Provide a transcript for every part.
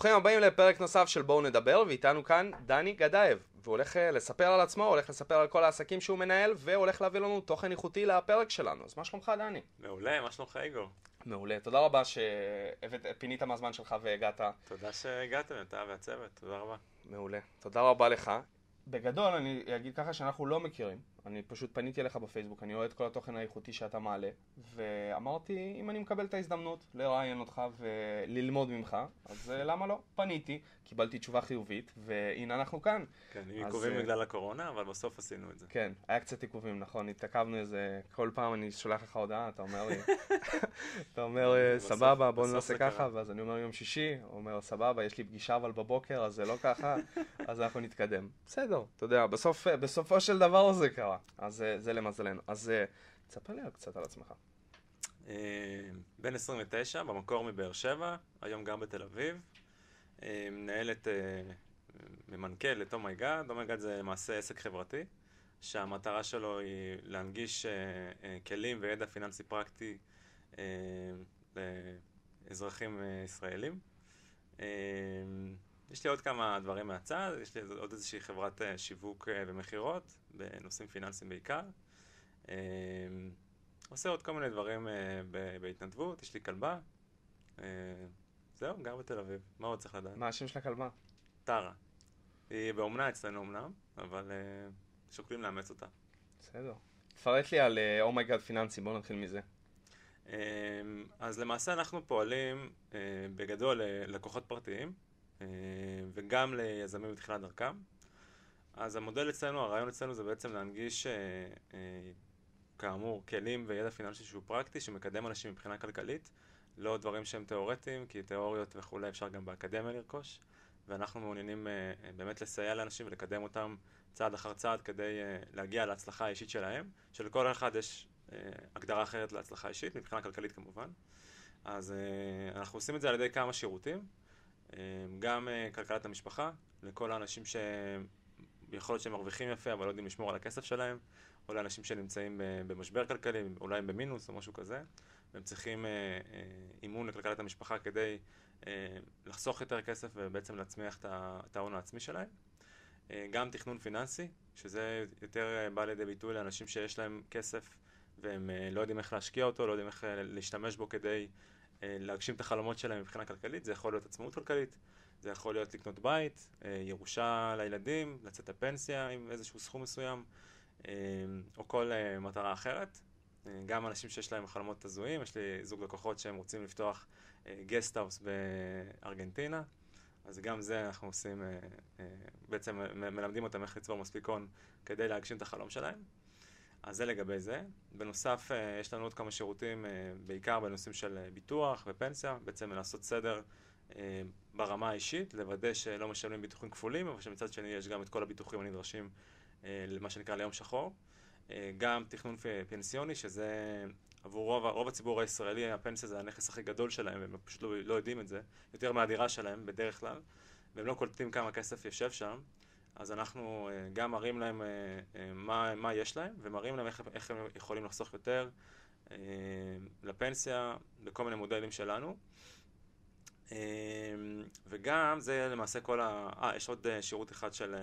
ברוכים הבאים לפרק נוסף של בואו נדבר, ואיתנו כאן דני גדייב. והוא הולך אה, לספר על עצמו, הולך לספר על כל העסקים שהוא מנהל, והולך להביא לנו תוכן איכותי לפרק שלנו. אז מה שלומך, דני? מעולה, מה שלומך, איגור? מעולה. תודה רבה שפינית מהזמן שלך והגעת. תודה שהגעתם, אתה והצוות, תודה רבה. מעולה. תודה רבה לך. בגדול, אני אגיד ככה שאנחנו לא מכירים. אני פשוט פניתי אליך בפייסבוק, אני את כל התוכן האיכותי שאתה מעלה, ואמרתי, אם אני מקבל את ההזדמנות לראיין אותך וללמוד ממך, אז אה, למה לא? פניתי, קיבלתי תשובה חיובית, והנה אנחנו כאן. כן, עם עיכובים אה, בגלל הקורונה, אבל בסוף עשינו את זה. כן, היה קצת עיכובים, נכון, התעכבנו איזה, כל פעם אני שולח לך הודעה, אתה אומר לי, אתה אומר, אה, סבבה, בוא נעשה ככה, ואז אני אומר יום שישי, אומר, סבבה, יש לי פגישה אבל בבוקר, אז זה לא ככה, אז אנחנו נתקדם. בסדר, אתה יודע, בסופו של דבר זה קרה. אז אה, זה למזלנו. אז אה, תספר לי קצת על עצמך. אה, בן 29, במקור מבאר שבע, היום גר בתל אביב. מנהל את, ממנכ"ל את אומייגאד. אומייגאד זה למעשה עסק חברתי, שהמטרה שלו היא להנגיש כלים וידע פיננסי פרקטי לאזרחים ישראלים. יש לי עוד כמה דברים מהצד, יש לי עוד איזושהי חברת אה, שיווק אה, ומכירות, בנושאים פיננסיים בעיקר. אה, עושה עוד כל מיני דברים בהתנדבות, יש לי כלבה. זהו, גר בתל אביב. מה עוד צריך לדעת? מה השם של הכלבה? טרה. היא באומנה אצלנו אמנם, אבל שוקלים לאמץ אותה. בסדר. תפרט לי על אומייגאד פיננסי, בואו נתחיל מזה. אז למעשה אנחנו פועלים בגדול ללקוחות פרטיים. אה, וגם ליזמים בתחילת דרכם. אז המודל אצלנו, הרעיון אצלנו זה בעצם להנגיש אה, אה, כאמור כלים וידע פיננסי שהוא פרקטי, שמקדם אנשים מבחינה כלכלית, לא דברים שהם תיאורטיים, כי תיאוריות וכולי אפשר גם באקדמיה לרכוש, ואנחנו מעוניינים באמת לסייע לאנשים ולקדם אותם צעד אחר צעד כדי להגיע להצלחה האישית שלהם, שלכל אחד יש הגדרה אחרת להצלחה אישית, מבחינה כלכלית כמובן. אז אנחנו עושים את זה על ידי כמה שירותים. אמ, גם אה, כלכלת המשפחה, לכל האנשים שיכול להיות שהם מרוויחים יפה אבל לא יודעים לשמור על הכסף שלהם, או לאנשים שנמצאים במשבר כלכלי, אולי הם במינוס או משהו כזה, והם צריכים אה, אה, אימון לכלכלת המשפחה כדי לחסוך יותר כסף ובעצם להצמיח את ההון העצמי שלהם. גם תכנון פיננסי, שזה יותר בא לידי ביטוי לאנשים שיש להם כסף והם לא יודעים איך להשקיע אותו, לא יודעים איך להשתמש בו כדי להגשים את החלומות שלהם מבחינה כלכלית, זה יכול להיות עצמאות כלכלית, זה יכול להיות לקנות בית, אה, ירושה לילדים, לצאת לפנסיה עם איזשהו סכום מסוים, אה, או כל מטרה אחרת. גם אנשים שיש להם חלומות הזויים, יש לי זוג לקוחות שהם רוצים לפתוח guest house בארגנטינה, אז גם זה אנחנו עושים, בעצם מלמדים אותם איך לצבור מספיק הון כדי להגשים את החלום שלהם. אז זה לגבי זה. בנוסף, אה, יש לנו עוד כמה שירותים, אה, בעיקר בנושאים של אה, ביטוח ופנסיה, בעצם לעשות סדר ברמה האישית, לוודא שלא משלמים ביטוחים כפולים, אבל שמצד שני יש גם את כל הביטוחים הנדרשים למה שנקרא ליום שחור. גם תכנון פנסיוני, שזה עבור רוב, רוב הציבור הישראלי, הפנסיה זה הנכס הכי גדול שלהם, והם פשוט לא, לא יודעים את זה, יותר מהדירה שלהם בדרך כלל, והם לא קולטים כמה כסף יושב שם. אז אנחנו אה, גם מראים להם אה, אה, מה, מה יש להם, ומראים להם איך, איך הם יכולים לחסוך יותר לפנסיה, בכל מיני מודלים שלנו. וגם זה למעשה כל ה... אה, יש עוד שירות אחד של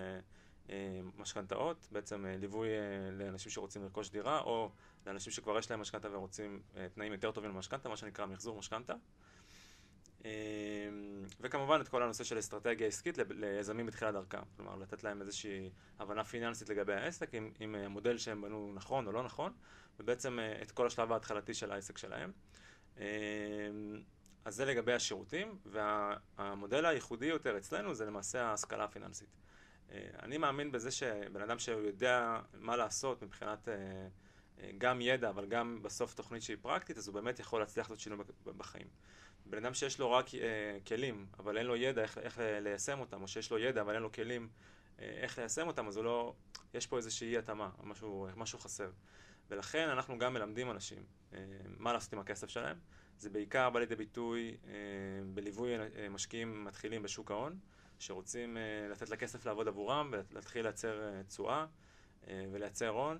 משכנתאות, בעצם ליווי לאנשים שרוצים לרכוש דירה, או לאנשים שכבר יש להם משכנתה ורוצים תנאים יותר טובים למשכנתה, מה שנקרא מחזור משכנתה. אמ, וכמובן את כל הנושא של אסטרטגיה עסקית ליזמים בתחילת דרכם, כלומר לתת להם איזושהי הבנה פיננסית לגבי העסק, עם, עם מודל שהם בנו נכון או לא נכון, ובעצם אה, את כל השלב ההתחלתי של העסק שלהם. אמ, אז זה לגבי השירותים, והמודל הייחודי יותר אצלנו זה למעשה ההשכלה הפיננסית. אה, אני מאמין בזה שבן אדם שיודע מה לעשות מבחינת אה, גם ידע, אבל גם בסוף תוכנית שהיא פרקטית, אז הוא באמת יכול להצליח לעשות שינוי בחיים. בן אדם שיש לו רק אה, כלים, אבל אין לו ידע איך, איך ליישם אותם, או שיש לו ידע אבל אין לו כלים אה, איך ליישם אותם, אז הוא לא... יש פה איזושהי אי התאמה, משהו, משהו חסר. ולכן אנחנו גם מלמדים אנשים אה, מה לעשות עם הכסף שלהם. זה בעיקר בא לידי ביטוי אה, בליווי אה, משקיעים מתחילים בשוק ההון, שרוצים אה, לתת לכסף לעבוד עבורם ולהתחיל לייצר אה, תשואה אה, ולייצר הון.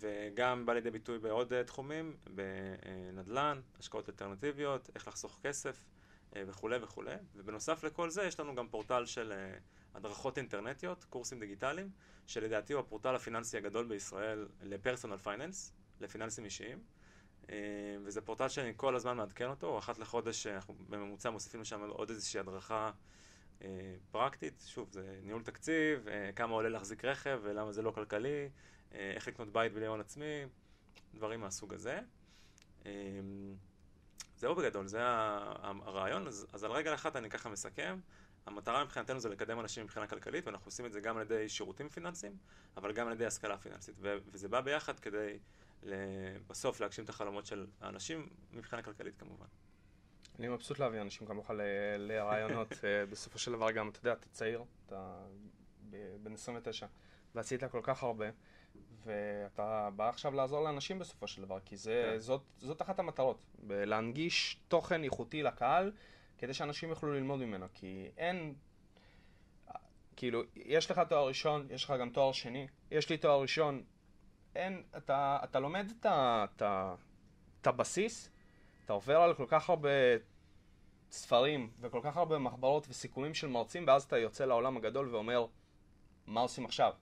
וגם בא לידי ביטוי בעוד אה, תחומים, בנדל"ן, השקעות אלטרנטיביות, איך לחסוך כסף, וכולי וכולי. ובנוסף לכל זה, יש לנו גם פורטל של הדרכות אינטרנטיות, קורסים דיגיטליים, שלדעתי הוא הפורטל הפיננסי הגדול בישראל ל personal finance, לפיננסים אישיים. וזה פורטל שאני כל הזמן מעדכן אותו, אחת לחודש אנחנו בממוצע מוסיפים לשם עוד איזושהי הדרכה אה, פרקטית, שוב, זה ניהול תקציב, אה, כמה עולה להחזיק רכב ולמה זה לא כלכלי, אה, איך לקנות בית בלי הון עצמי, דברים מהסוג הזה. זהו בגדול, זה הרעיון, אז, אז על רגל אחת אני ככה מסכם. המטרה מבחינתנו זה לקדם אנשים מבחינה כלכלית, ואנחנו עושים את זה גם על ידי שירותים פיננסיים, אבל גם על ידי השכלה פיננסית. ו- וזה בא ביחד כדי בסוף להגשים את החלומות של האנשים מבחינה כלכלית כמובן. אני מבסוט להביא אנשים כמוך לרעיונות. אה, בסופו של דבר גם, אתה יודע, אתה צעיר, אתה בן 29, ועשית כל כך הרבה, ואתה בא עכשיו לעזור לאנשים בסופו של דבר, כי זה, כן. זאת, זאת אחת המטרות, להנגיש תוכן איכותי לקהל, כדי שאנשים יוכלו ללמוד ממנו, כי אין... כאילו, יש לך תואר ראשון, יש לך גם תואר שני, יש לי תואר ראשון, אין, אתה, אתה לומד את, את, את הבסיס, אתה עובר על כל כך הרבה ספרים וכל כך הרבה מחברות וסיכומים של מרצים, ואז אתה יוצא לעולם הגדול ואומר, מה עושים עכשיו?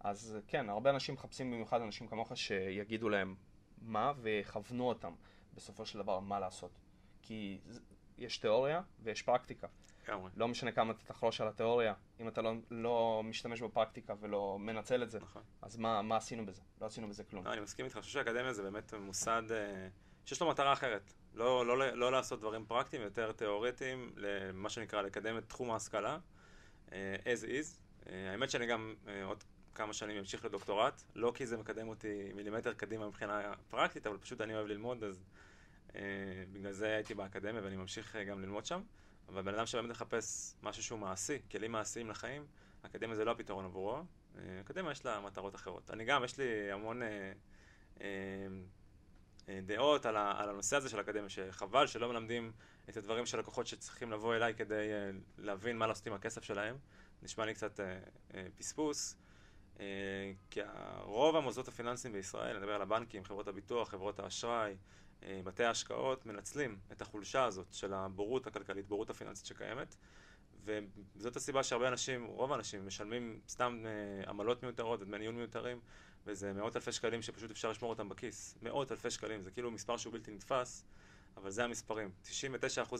אז כן, הרבה אנשים מחפשים במיוחד אנשים כמוך שיגידו להם מה ויכוונו אותם בסופו של דבר מה לעשות. כי יש תיאוריה ויש פרקטיקה. כמובן. לא משנה כמה אתה תחלוש על התיאוריה, אם אתה לא, לא משתמש בפרקטיקה ולא מנצל את זה, נכון. אז מה, מה עשינו בזה? לא עשינו בזה כלום. לא, אני מסכים איתך, אני חושב שהאקדמיה זה באמת מוסד... אה... שיש לו מטרה אחרת. לא, לא, לא, לא לעשות דברים פרקטיים, יותר תיאורטיים, למה שנקרא לקדם את תחום ההשכלה, uh, as is. האמת שאני גם עוד כמה שנים אמשיך לדוקטורט, לא כי זה מקדם אותי מילימטר קדימה מבחינה פרקטית, אבל פשוט אני אוהב ללמוד, אז uh, בגלל זה הייתי באקדמיה ואני ממשיך uh, גם ללמוד שם. אבל בן אדם שבאמת מחפש משהו שהוא מעשי, כלים מעשיים לחיים, אקדמיה זה לא הפתרון עבורו. אקדמיה יש לה מטרות אחרות. אני גם, יש לי המון... Uh, uh, אה, דעות על, ה, על הנושא הזה של האקדמיה, שחבל שלא מלמדים את הדברים של לקוחות שצריכים לבוא אליי כדי uh, להבין מה לעשות עם הכסף שלהם. נשמע לי קצת uh, uh, פספוס. Uh, כי רוב המוסדות הפיננסיים בישראל, אני מדבר על הבנקים, חברות הביטוח, חברות האשראי, uh, בתי ההשקעות, מנצלים את החולשה הזאת של הבורות הכלכלית, בורות הפיננסית שקיימת. וזאת הסיבה שהרבה אנשים, רוב האנשים, משלמים סתם uh, עמלות מיותרות ודמי ניהול מיותרים. וזה מאות אלפי שקלים שפשוט אפשר לשמור אותם בכיס. מאות אלפי שקלים, זה כאילו מספר שהוא בלתי נתפס, אבל זה המספרים. 99%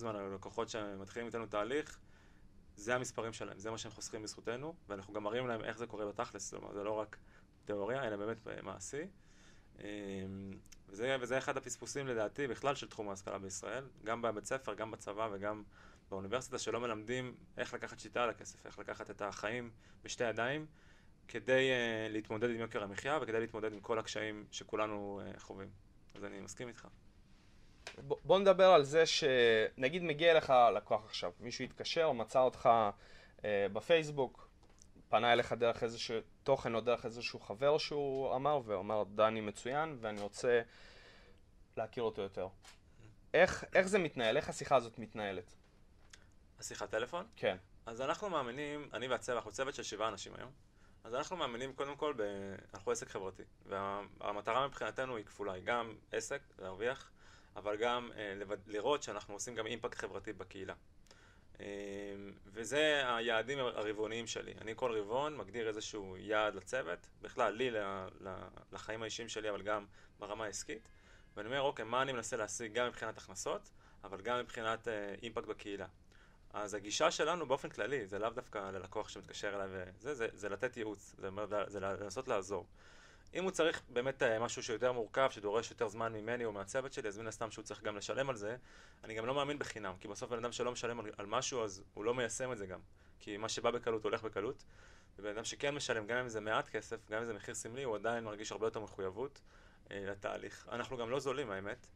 מהלקוחות שמתחילים איתנו תהליך, זה המספרים שלהם, זה מה שהם חוסכים בזכותנו, ואנחנו גם מראים להם איך זה קורה בתכלס, זאת אומרת, זה לא רק תיאוריה, אלא באמת מעשי. אמ, וזה, וזה אחד הפספוסים לדעתי בכלל של תחום ההשכלה בישראל, גם בבית ספר, גם בצבא וגם באוניברסיטה, שלא מלמדים איך לקחת שיטה על הכסף, איך לקחת את החיים בשתי ידיים. כדי uh, להתמודד עם יוקר המחיה וכדי להתמודד עם כל הקשיים שכולנו uh, חווים. אז אני מסכים איתך. בוא נדבר על זה שנגיד מגיע אליך לקוח עכשיו, מישהו התקשר, מצא אותך uh, בפייסבוק, פנה אליך דרך איזשהו תוכן או דרך איזשהו חבר שהוא אמר, ואומר דני מצוין ואני רוצה להכיר אותו יותר. איך, איך זה מתנהל? איך השיחה הזאת מתנהלת? השיחת טלפון? כן. אז אנחנו מאמינים, אני והצוות, אנחנו צוות של שבעה אנשים היום. אז אנחנו מאמינים קודם כל, ב... אנחנו עסק חברתי, והמטרה מבחינתנו היא כפולה, היא גם עסק, להרוויח, אבל גם אה, לראות שאנחנו עושים גם אימפקט חברתי בקהילה. אה, וזה היעדים הרבעוניים שלי. אני כל רבעון מגדיר איזשהו יעד לצוות, בכלל לי, לחיים האישיים שלי, אבל גם ברמה העסקית. ואני אומר, אוקיי, מה אני מנסה להשיג גם מבחינת הכנסות, אבל גם מבחינת אה, אימפקט בקהילה. אז הגישה שלנו באופן כללי, זה לאו דווקא ללקוח שמתקשר אליי וזה, זה, זה לתת ייעוץ, זה, זה לנסות לעזור. אם הוא צריך באמת אה, משהו שיותר מורכב, שדורש יותר זמן ממני או מהצוות שלי, אז מן הסתם שהוא צריך גם לשלם על זה. אני גם לא מאמין בחינם, כי בסוף בן אדם שלא משלם על, על משהו, אז הוא לא מיישם את זה גם. כי מה שבא בקלות הולך בקלות. ובן אדם שכן משלם, גם אם זה מעט כסף, גם אם זה מחיר סמלי, הוא עדיין מרגיש הרבה יותר מחויבות אה, לתהליך. אנחנו גם לא זולים, האמת,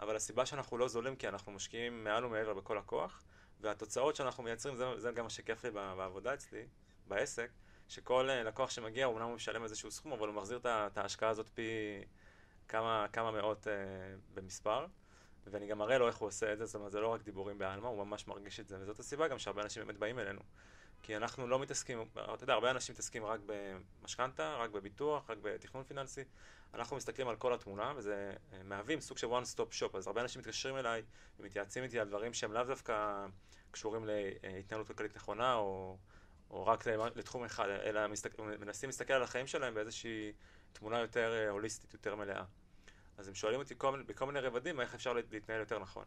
אבל הסיבה שאנחנו לא זולים, כי אנחנו משקיעים מעל ומעבר בכל הכוח. והתוצאות שאנחנו מייצרים, זה, זה גם מה שכיף לי בעבודה אצלי, בעסק, שכל אה, לקוח שמגיע, אומנם הוא משלם איזשהו סכום, אבל הוא מחזיר את ההשקעה הזאת פי כמה, כמה מאות אה, במספר. ואני גם מראה לו איך הוא עושה את זה, זאת אומרת, זה לא רק דיבורים בעלמא, הוא ממש מרגיש את זה, וזאת הסיבה גם שהרבה אנשים באמת באים אלינו. כי אנחנו לא מתעסקים, אתה יודע, הרבה אנשים מתעסקים רק במשכנתה, רק בביטוח, רק בתכנון פיננסי. אנחנו מסתכלים על כל התמונה, וזה אה, מהווים סוג של one stop shop. אז הרבה אנשים מתקשרים אליי ומתייעצים איתי על דברים שהם לאו דווקא קשורים להתנהלות כלכלית נכונה, או, או רק לתחום אחד, אלא מסתק, מנסים להסתכל על החיים שלהם באיזושהי תמונה יותר אה, הוליסטית, יותר מלאה. אז הם שואלים אותי כל, בכל מיני רבדים איך אפשר להתנהל יותר נכון.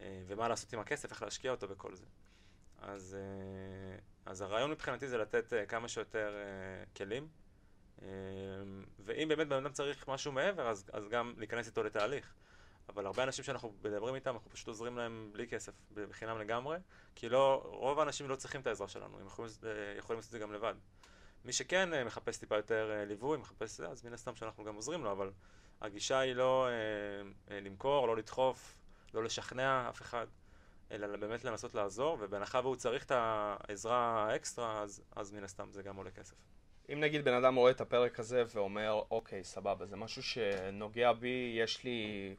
אה, ומה לעשות עם הכסף, איך להשקיע אותו וכל זה. אז, אז הרעיון מבחינתי זה לתת כמה שיותר כלים ואם באמת בן אדם צריך משהו מעבר, אז, אז גם להיכנס איתו לתהליך. אבל הרבה אנשים שאנחנו מדברים איתם, אנחנו פשוט עוזרים להם בלי כסף, בחינם לגמרי, כי לא, רוב האנשים לא צריכים את העזרה שלנו, הם יכולים, אה, יכולים לעשות את זה גם לבד. מי שכן אה, מחפש טיפה יותר אה, ליווי, מחפש זה, אז מן הסתם שאנחנו גם עוזרים לו, אבל הגישה היא לא אה, למכור, לא לדחוף, לא לשכנע אף אחד, אלא באמת לנסות לעזור, ובהנחה והוא צריך את העזרה האקסטרה, אז, אז מן הסתם זה גם עולה כסף. אם נגיד בן אדם רואה את הפרק הזה ואומר, אוקיי, סבבה, זה משהו שנוגע בי, יש לי...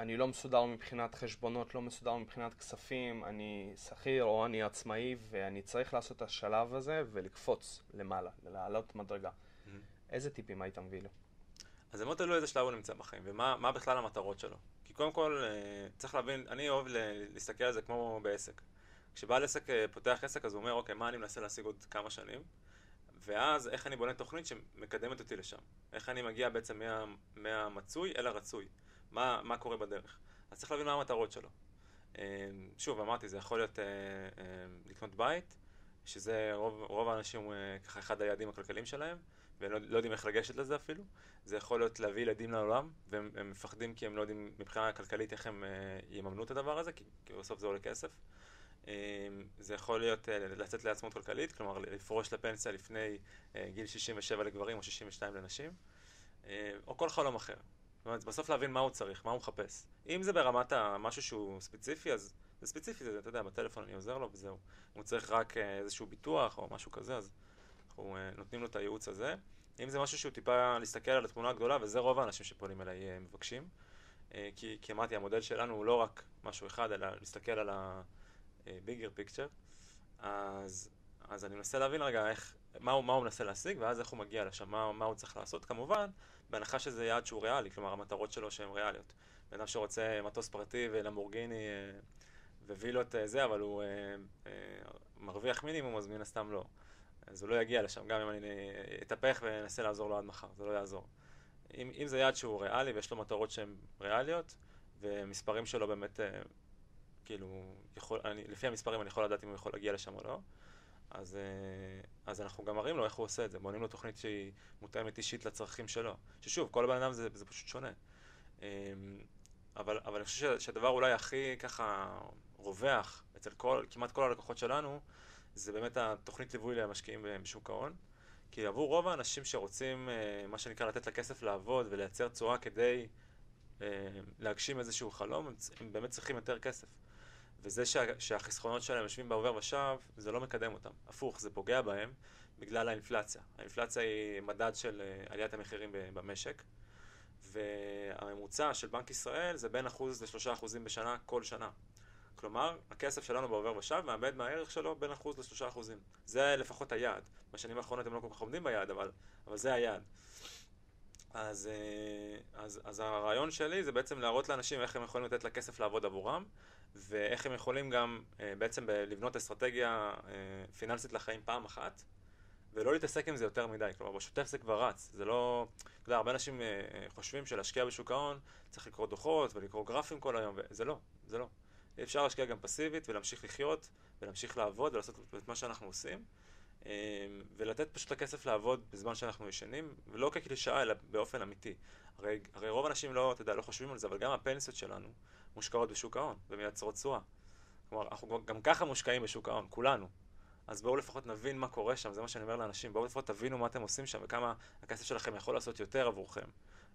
אני לא מסודר מבחינת חשבונות, לא מסודר מבחינת כספים, אני שכיר או אני עצמאי ואני צריך לעשות את השלב הזה ולקפוץ למעלה, לעלות מדרגה. Mm-hmm. איזה טיפים היית מביא לו? אז זה מאוד תלוי איזה שלב הוא נמצא בחיים ומה בכלל המטרות שלו. כי קודם כל, אה, צריך להבין, אני אוהב להסתכל על זה כמו בעסק. כשבעל עסק אה, פותח עסק אז הוא אומר, אוקיי, מה אני מנסה להשיג עוד כמה שנים? ואז איך אני בונה תוכנית שמקדמת אותי לשם. איך אני מגיע בעצם מה, מהמצוי אל הרצוי. מה, מה קורה בדרך. אז צריך להבין מה המטרות שלו. אמ, שוב, אמרתי, זה יכול להיות אה, אה, לקנות בית, שזה רוב, רוב האנשים אה, ככה אחד היעדים הכלכליים שלהם, והם לא, לא יודעים איך לגשת לזה אפילו. זה יכול להיות להביא ילדים לעולם, והם מפחדים כי הם לא יודעים מבחינה כלכלית איך הם יממנו את הדבר הזה, כי, כי בסוף זה עולה כסף. זה יכול להיות אה, לצאת לעצמאות כלכלית, כלומר לפרוש לפנסיה לפני אה, גיל 67 לגברים או 62 לנשים, אה, או כל חלום אחר. אומרת, בסוף להבין מה הוא צריך, מה הוא מחפש. אם זה ברמת משהו שהוא ספציפי, אז זה ספציפי, זה, אתה יודע, בטלפון אני עוזר לו וזהו. הוא צריך רק איזשהו ביטוח או משהו כזה, אז אנחנו נותנים לו את הייעוץ הזה. אם זה משהו שהוא טיפה להסתכל על התמונה הגדולה, וזה רוב האנשים שפונים אליי מבקשים. כי, כי אמרתי, המודל שלנו הוא לא רק משהו אחד, אלא להסתכל על ה... ביגר פיקצ'ר, אז, אז אני מנסה להבין רגע איך, מה הוא, מה הוא מנסה להשיג, ואז איך הוא מגיע לשם, מה, מה הוא צריך לעשות, כמובן, בהנחה שזה יעד שהוא ריאלי, כלומר המטרות שלו שהן ריאליות. בן אדם שרוצה מטוס פרטי ולמורגיני אה, ווילות אה, זה, אבל הוא אה, מרוויח מינימום, אז מן הסתם לא. אז הוא לא יגיע לשם, גם אם אני אתהפך ואנסה לעזור לו עד מחר, זה לא יעזור. אם, אם זה יעד שהוא ריאלי ויש לו מטרות שהן ריאליות, ומספרים שלו באמת כאילו, יכול, אני, לפי המספרים אני יכול לדעת אם הוא יכול להגיע לשם או לא. אז, אה, אז אנחנו גם מראים לו איך הוא עושה את זה, בונים לו תוכנית שהיא מותאמת אישית לצרכים שלו. ששוב, כל בן אדם זה, זה פשוט שונה. אמ, אבל, אבל אני חושב שהדבר אולי הכי ככה רווח אצל כל, כמעט כל הלקוחות שלנו, זה באמת התוכנית ליווי למשקיעים בשוק ההון. כי עבור רוב האנשים שרוצים, אה, מה שנקרא, לתת לכסף לעבוד ולייצר תשואה כדי אה, להגשים איזשהו חלום, הם, הם באמת צריכים יותר כסף. וזה שה, שהחסכונות שלהם יושבים בעובר ושב, זה לא מקדם אותם. הפוך, זה פוגע בהם בגלל האינפלציה. האינפלציה היא מדד של אה, עליית המחירים במשק, והממוצע של בנק ישראל זה בין אחוז לשלושה אחוזים בשנה כל שנה. כלומר, הכסף שלנו בעובר ושב מאבד מהערך שלו בין אחוז לשלושה אחוזים. זה לפחות היעד. בשנים האחרונות הם לא כל כך עומדים ביעד, אבל, אבל זה היעד. אז, אה, אז, אז הרעיון שלי זה בעצם להראות לאנשים איך הם יכולים לתת לכסף לעבוד עבורם, ואיך הם יכולים גם אה, בעצם לבנות אסטרטגיה אה, פיננסית לחיים פעם אחת, ולא להתעסק עם זה יותר מדי. כלומר, בשוטף זה כבר רץ. זה לא... אתה יודע, הרבה אנשים חושבים שלהשקיע בשוק ההון צריך לקרוא דוחות ולקרוא גרפים כל היום, וזה לא, זה לא. אפשר להשקיע גם פסיבית ולהמשיך לחיות ולהמשיך לעבוד ולעשות את מה שאנחנו עושים. ולתת פשוט לכסף לעבוד בזמן שאנחנו ישנים, ולא כקלישאה, אלא באופן אמיתי. הרי, הרי רוב האנשים לא, אתה יודע, לא חושבים על זה, אבל גם הפנסיות שלנו מושקעות בשוק ההון ומייצרות תשואה. כלומר, אנחנו גם ככה מושקעים בשוק ההון, כולנו. אז בואו לפחות נבין מה קורה שם, זה מה שאני אומר לאנשים, בואו לפחות תבינו מה אתם עושים שם וכמה הכסף שלכם יכול לעשות יותר עבורכם.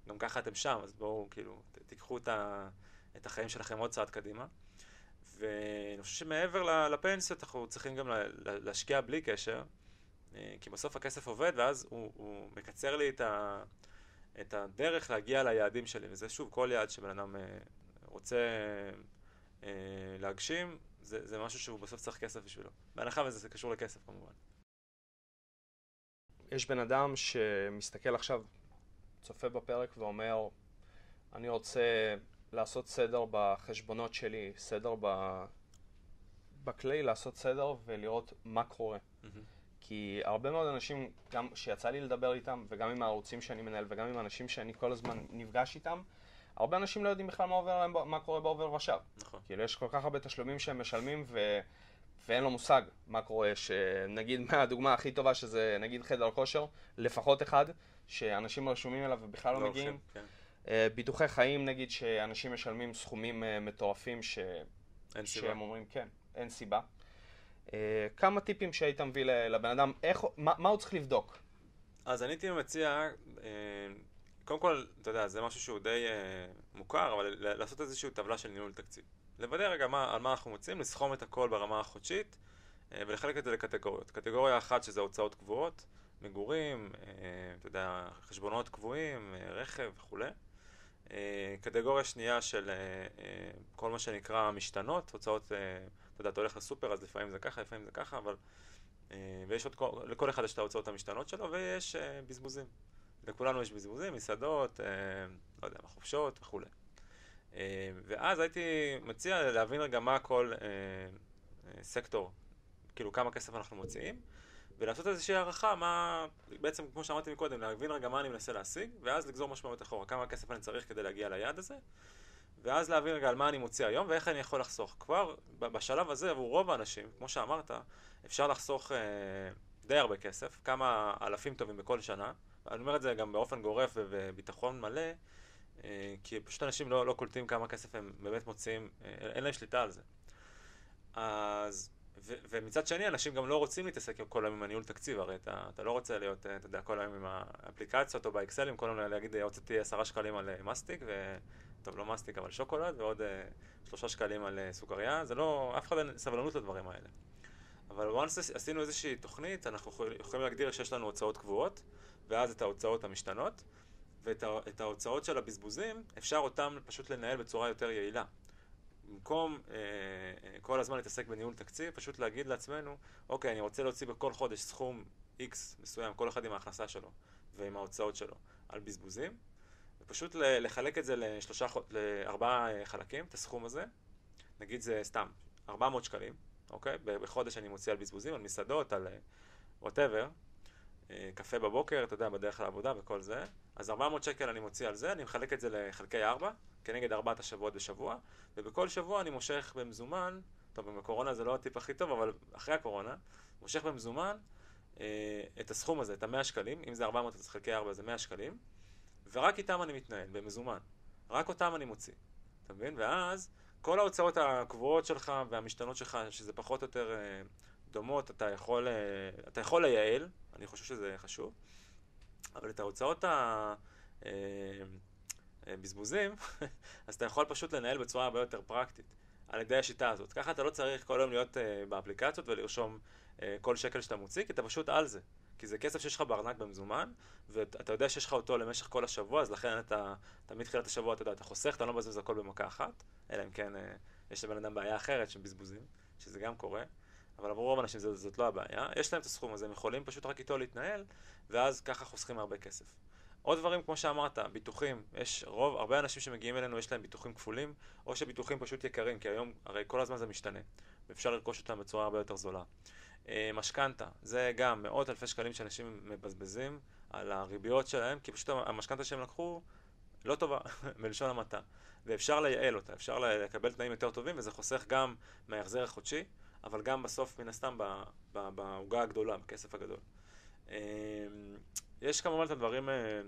גם ככה אתם שם, אז בואו כאילו, תיקחו את, ה, את החיים שלכם עוד צעד קדימה. ואני חושב שמעבר לפנסיות אנחנו צריכים גם להשקיע בלי קשר, אה, כי בסוף הכסף עובד ואז הוא, הוא מקצר לי את, ה, את הדרך להגיע ליעדים שלי, וזה שוב כל יעד שבן אדם אה, רוצה אה, להגשים, זה, זה משהו שהוא בסוף צריך כסף בשבילו. בהנחה וזה קשור לכסף כמובן. יש בן אדם שמסתכל עכשיו, צופה בפרק ואומר, אני רוצה לעשות סדר בחשבונות שלי, סדר ב... בכלי, לעשות סדר ולראות מה קורה. Mm-hmm. כי הרבה מאוד אנשים, גם שיצא לי לדבר איתם, וגם עם הערוצים שאני מנהל, וגם עם אנשים שאני כל הזמן נפגש איתם, הרבה אנשים לא יודעים בכלל מה, עובר להם, מה קורה בעובר ושב. נכון. כאילו, יש כל כך הרבה תשלומים שהם משלמים, ו... ואין לו מושג מה קורה, שנגיד מהדוגמה הכי טובה שזה נגיד חדר כושר, לפחות אחד, שאנשים רשומים אליו ובכלל לא, לא מגיעים. כן. אה, ביטוחי חיים נגיד, שאנשים משלמים סכומים אה, מטורפים, ש... אין סיבה. שהם אומרים כן, אין סיבה. אה, כמה טיפים שהיית מביא לבן אדם, איך, מה, מה הוא צריך לבדוק? אז אני הייתי מציע, קודם כל, אתה יודע, זה משהו שהוא די מוכר, אבל לעשות איזושהי טבלה של ניהול תקציב. לוודא רגע מה, על מה אנחנו מוצאים, לסכום את הכל ברמה החודשית ולחלק את זה לקטגוריות. קטגוריה אחת שזה הוצאות קבועות, מגורים, אתה יודע, חשבונות קבועים, רכב וכולי. אה, קטגוריה שנייה של אה, אה, כל מה שנקרא משתנות, הוצאות, אתה יודע, אתה הולך לסופר אז לפעמים זה ככה, לפעמים זה ככה, אבל... ויש עוד, לכל אחד יש את ההוצאות המשתנות שלו ויש בזבוזים. לכולנו יש בזבוזים, מסעדות, לא יודע, חופשות וכולי. ואז הייתי מציע להבין רגע מה כל סקטור, כאילו כמה כסף אנחנו מוציאים. ולעשות איזושהי הערכה, מה, בעצם כמו שאמרתי מקודם, להבין רגע מה אני מנסה להשיג, ואז לגזור משמעות אחורה, כמה כסף אני צריך כדי להגיע ליעד הזה, ואז להבין רגע על מה אני מוציא היום ואיך אני יכול לחסוך. כבר בשלב הזה, עבור רוב האנשים, כמו שאמרת, אפשר לחסוך אה, די הרבה כסף, כמה אלפים טובים בכל שנה, אני אומר את זה גם באופן גורף וביטחון מלא, אה, כי פשוט אנשים לא, לא קולטים כמה כסף הם באמת מוציאים, אה, אין להם שליטה על זה. אז ו- ומצד שני, אנשים גם לא רוצים להתעסק כל היום עם הניהול תקציב, הרי אתה, אתה לא רוצה להיות, אתה יודע, כל היום עם האפליקציות או באקסלים, כל היום להגיד, הוצאתי עשרה שקלים על אה, מסטיק, ו... טוב, לא מסטיק, אבל שוקולד, ועוד שלושה שקלים על סוכריה, זה לא, אף אחד אין סבלנות לדברים האלה. אבל once עשינו איזושהי תוכנית, אנחנו יכולים להגדיר שיש לנו הוצאות קבועות, ואז את ההוצאות המשתנות, ואת ההוצאות של הבזבוזים, אפשר אותם פשוט לנהל בצורה יותר יעילה. במקום אה, אה, כל הזמן להתעסק בניהול תקציב, פשוט להגיד לעצמנו, אוקיי, אני רוצה להוציא בכל חודש סכום X מסוים, כל אחד עם ההכנסה שלו ועם ההוצאות שלו, על בזבוזים, ופשוט לחלק את זה לשלושה, לארבעה אה, חלקים, את הסכום הזה, נגיד זה סתם 400 שקלים, אוקיי? בחודש אני מוציא על בזבוזים, על מסעדות, על וואטאבר, אה, קפה בבוקר, אתה יודע, בדרך לעבודה וכל זה, אז 400 שקל אני מוציא על זה, אני מחלק את זה לחלקי 4, כנגד ארבעת השבועות בשבוע, ובכל שבוע אני מושך במזומן, טוב, עם הקורונה זה לא הטיפ הכי טוב, אבל אחרי הקורונה, מושך במזומן אה, את הסכום הזה, את המאה שקלים, אם זה 400 אז חלקי 4 זה 100 שקלים, ורק איתם אני מתנהל, במזומן. רק אותם אני מוציא, אתה מבין? ואז כל ההוצאות הקבועות שלך והמשתנות שלך, שזה פחות או יותר אה, דומות, אתה יכול, אה, אתה יכול לייעל, אני חושב שזה חשוב, אבל את ההוצאות ה... אה, אה, אז אתה יכול פשוט לנהל בצורה הרבה יותר פרקטית על ידי השיטה הזאת. ככה אתה לא צריך כל היום להיות uh, באפליקציות ולרשום uh, כל שקל שאתה מוציא, כי אתה פשוט על זה. כי זה כסף שיש לך בארנק במזומן, ואתה יודע שיש לך אותו למשך כל השבוע, אז לכן אתה, אתה מתחילת השבוע, אתה יודע, אתה חוסך, אתה לא מבזבז הכל במכה אחת, אלא אם כן uh, יש לבן אדם בעיה אחרת של בזבוזים, שזה גם קורה. אבל עבור רוב האנשים זאת, זאת לא הבעיה. יש להם את הסכום הזה, הם יכולים פשוט רק איתו להתנהל, ואז ככה חוסכים הרבה כסף. עוד דברים, כמו שאמרת, ביטוחים, יש רוב, הרבה אנשים שמגיעים אלינו יש להם ביטוחים כפולים, או שביטוחים פשוט יקרים, כי היום, הרי כל הזמן זה משתנה, ואפשר לרכוש אותם בצורה הרבה יותר זולה. אה, משכנתה, זה גם מאות אלפי שקלים שאנשים מבזבזים על הריביות שלהם, כי פשוט המשכנתה שהם לקחו לא טובה, בלשון המעטה. ואפשר לייעל אותה, אפשר לקבל תנאים יותר טובים, וזה חוסך גם מההחזר החודשי, אבל גם בסוף, מן הסתם, בעוגה הגדולה, בכסף הגדול. אה, יש כמובן את הדברים אה,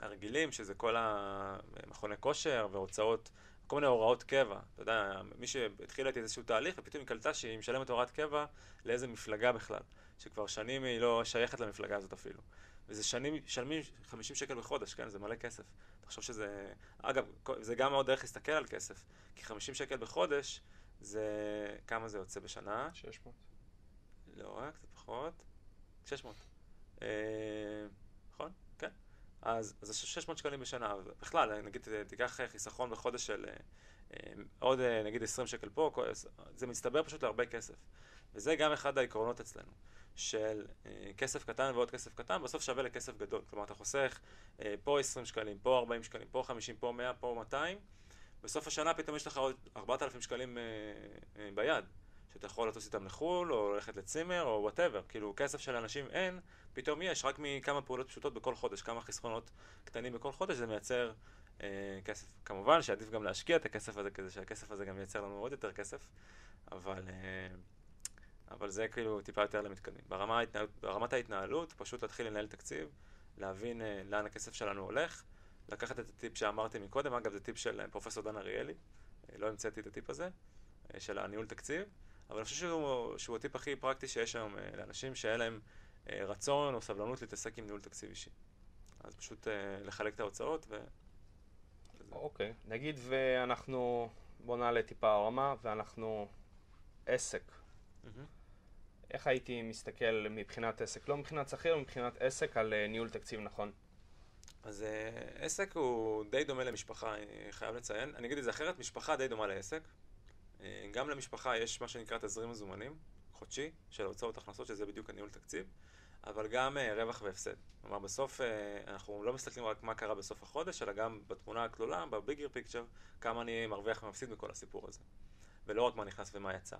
הרגילים, שזה כל המכוני כושר והוצאות, כל מיני הוראות קבע. אתה יודע, מי שהתחילה איתי איזשהו תהליך, ופתאום היא קלטה שהיא משלמת הוראת קבע לאיזה מפלגה בכלל, שכבר שנים היא לא שייכת למפלגה הזאת אפילו. וזה שנים, משלמים 50 שקל בחודש, כן? זה מלא כסף. תחשוב שזה... אגב, זה גם מאוד דרך להסתכל על כסף. כי 50 שקל בחודש, זה... כמה זה יוצא בשנה? 600. לא, קצת פחות. 600. אה, נכון? כן. אז זה 600 שקלים בשנה. בכלל, נגיד, תיקח חיסכון בחודש של עוד נגיד 20 שקל פה, זה מצטבר פשוט להרבה כסף. וזה גם אחד העקרונות אצלנו, של כסף קטן ועוד כסף קטן, בסוף שווה לכסף גדול. כלומר, אתה חוסך פה 20 שקלים, פה 40 שקלים, פה 50, פה 100, פה 200, בסוף השנה פתאום יש לך עוד 4,000 שקלים ביד. שאתה יכול לטוס איתם לחו"ל, או ללכת לצימר, או וואטאבר. כאילו, כסף של אנשים אין, פתאום יש, רק מכמה פעולות פשוטות בכל חודש, כמה חסכונות קטנים בכל חודש, זה מייצר אה, כסף. כמובן שעדיף גם להשקיע את הכסף הזה, כדי שהכסף הזה גם ייצר לנו עוד יותר כסף, אבל, אה, אבל זה כאילו טיפה יותר למתקדמים. ברמה ברמת ההתנהלות, פשוט להתחיל לנהל תקציב, להבין אה, לאן הכסף שלנו הולך, לקחת את הטיפ שאמרתי מקודם, אגב, זה טיפ של פרופסור דן אריאלי, לא המצאתי את הטיפ הזה, של הניהול תקציב. אבל אני חושב שהוא, שהוא הטיפ הכי פרקטי שיש היום אה, לאנשים שאין להם אה, רצון או סבלנות להתעסק עם ניהול תקציב אישי. אז פשוט אה, לחלק את ההוצאות ו... אוקיי, okay. נגיד ואנחנו, בוא נעלה טיפה הרמה, ואנחנו עסק. Mm-hmm. איך הייתי מסתכל מבחינת עסק, לא מבחינת שכיר, מבחינת עסק על ניהול תקציב נכון? אז uh, עסק הוא די דומה למשפחה, אני חייב לציין. אני אגיד את זה אחרת, משפחה די דומה לעסק. אה, גם למשפחה יש מה שנקרא תזרים מזומנים, חודשי, של הוצאות הכנסות, שזה בדיוק הניהול תקציב, אבל גם uh, רווח והפסד. כלומר, בסוף uh, אנחנו לא מסתכלים רק מה קרה בסוף החודש, אלא גם בתמונה הגדולה, בביגר פיקצ'ר, כמה אני מרוויח ומפסיד בכל הסיפור הזה. ולא רק מה נכנס ומה יצא.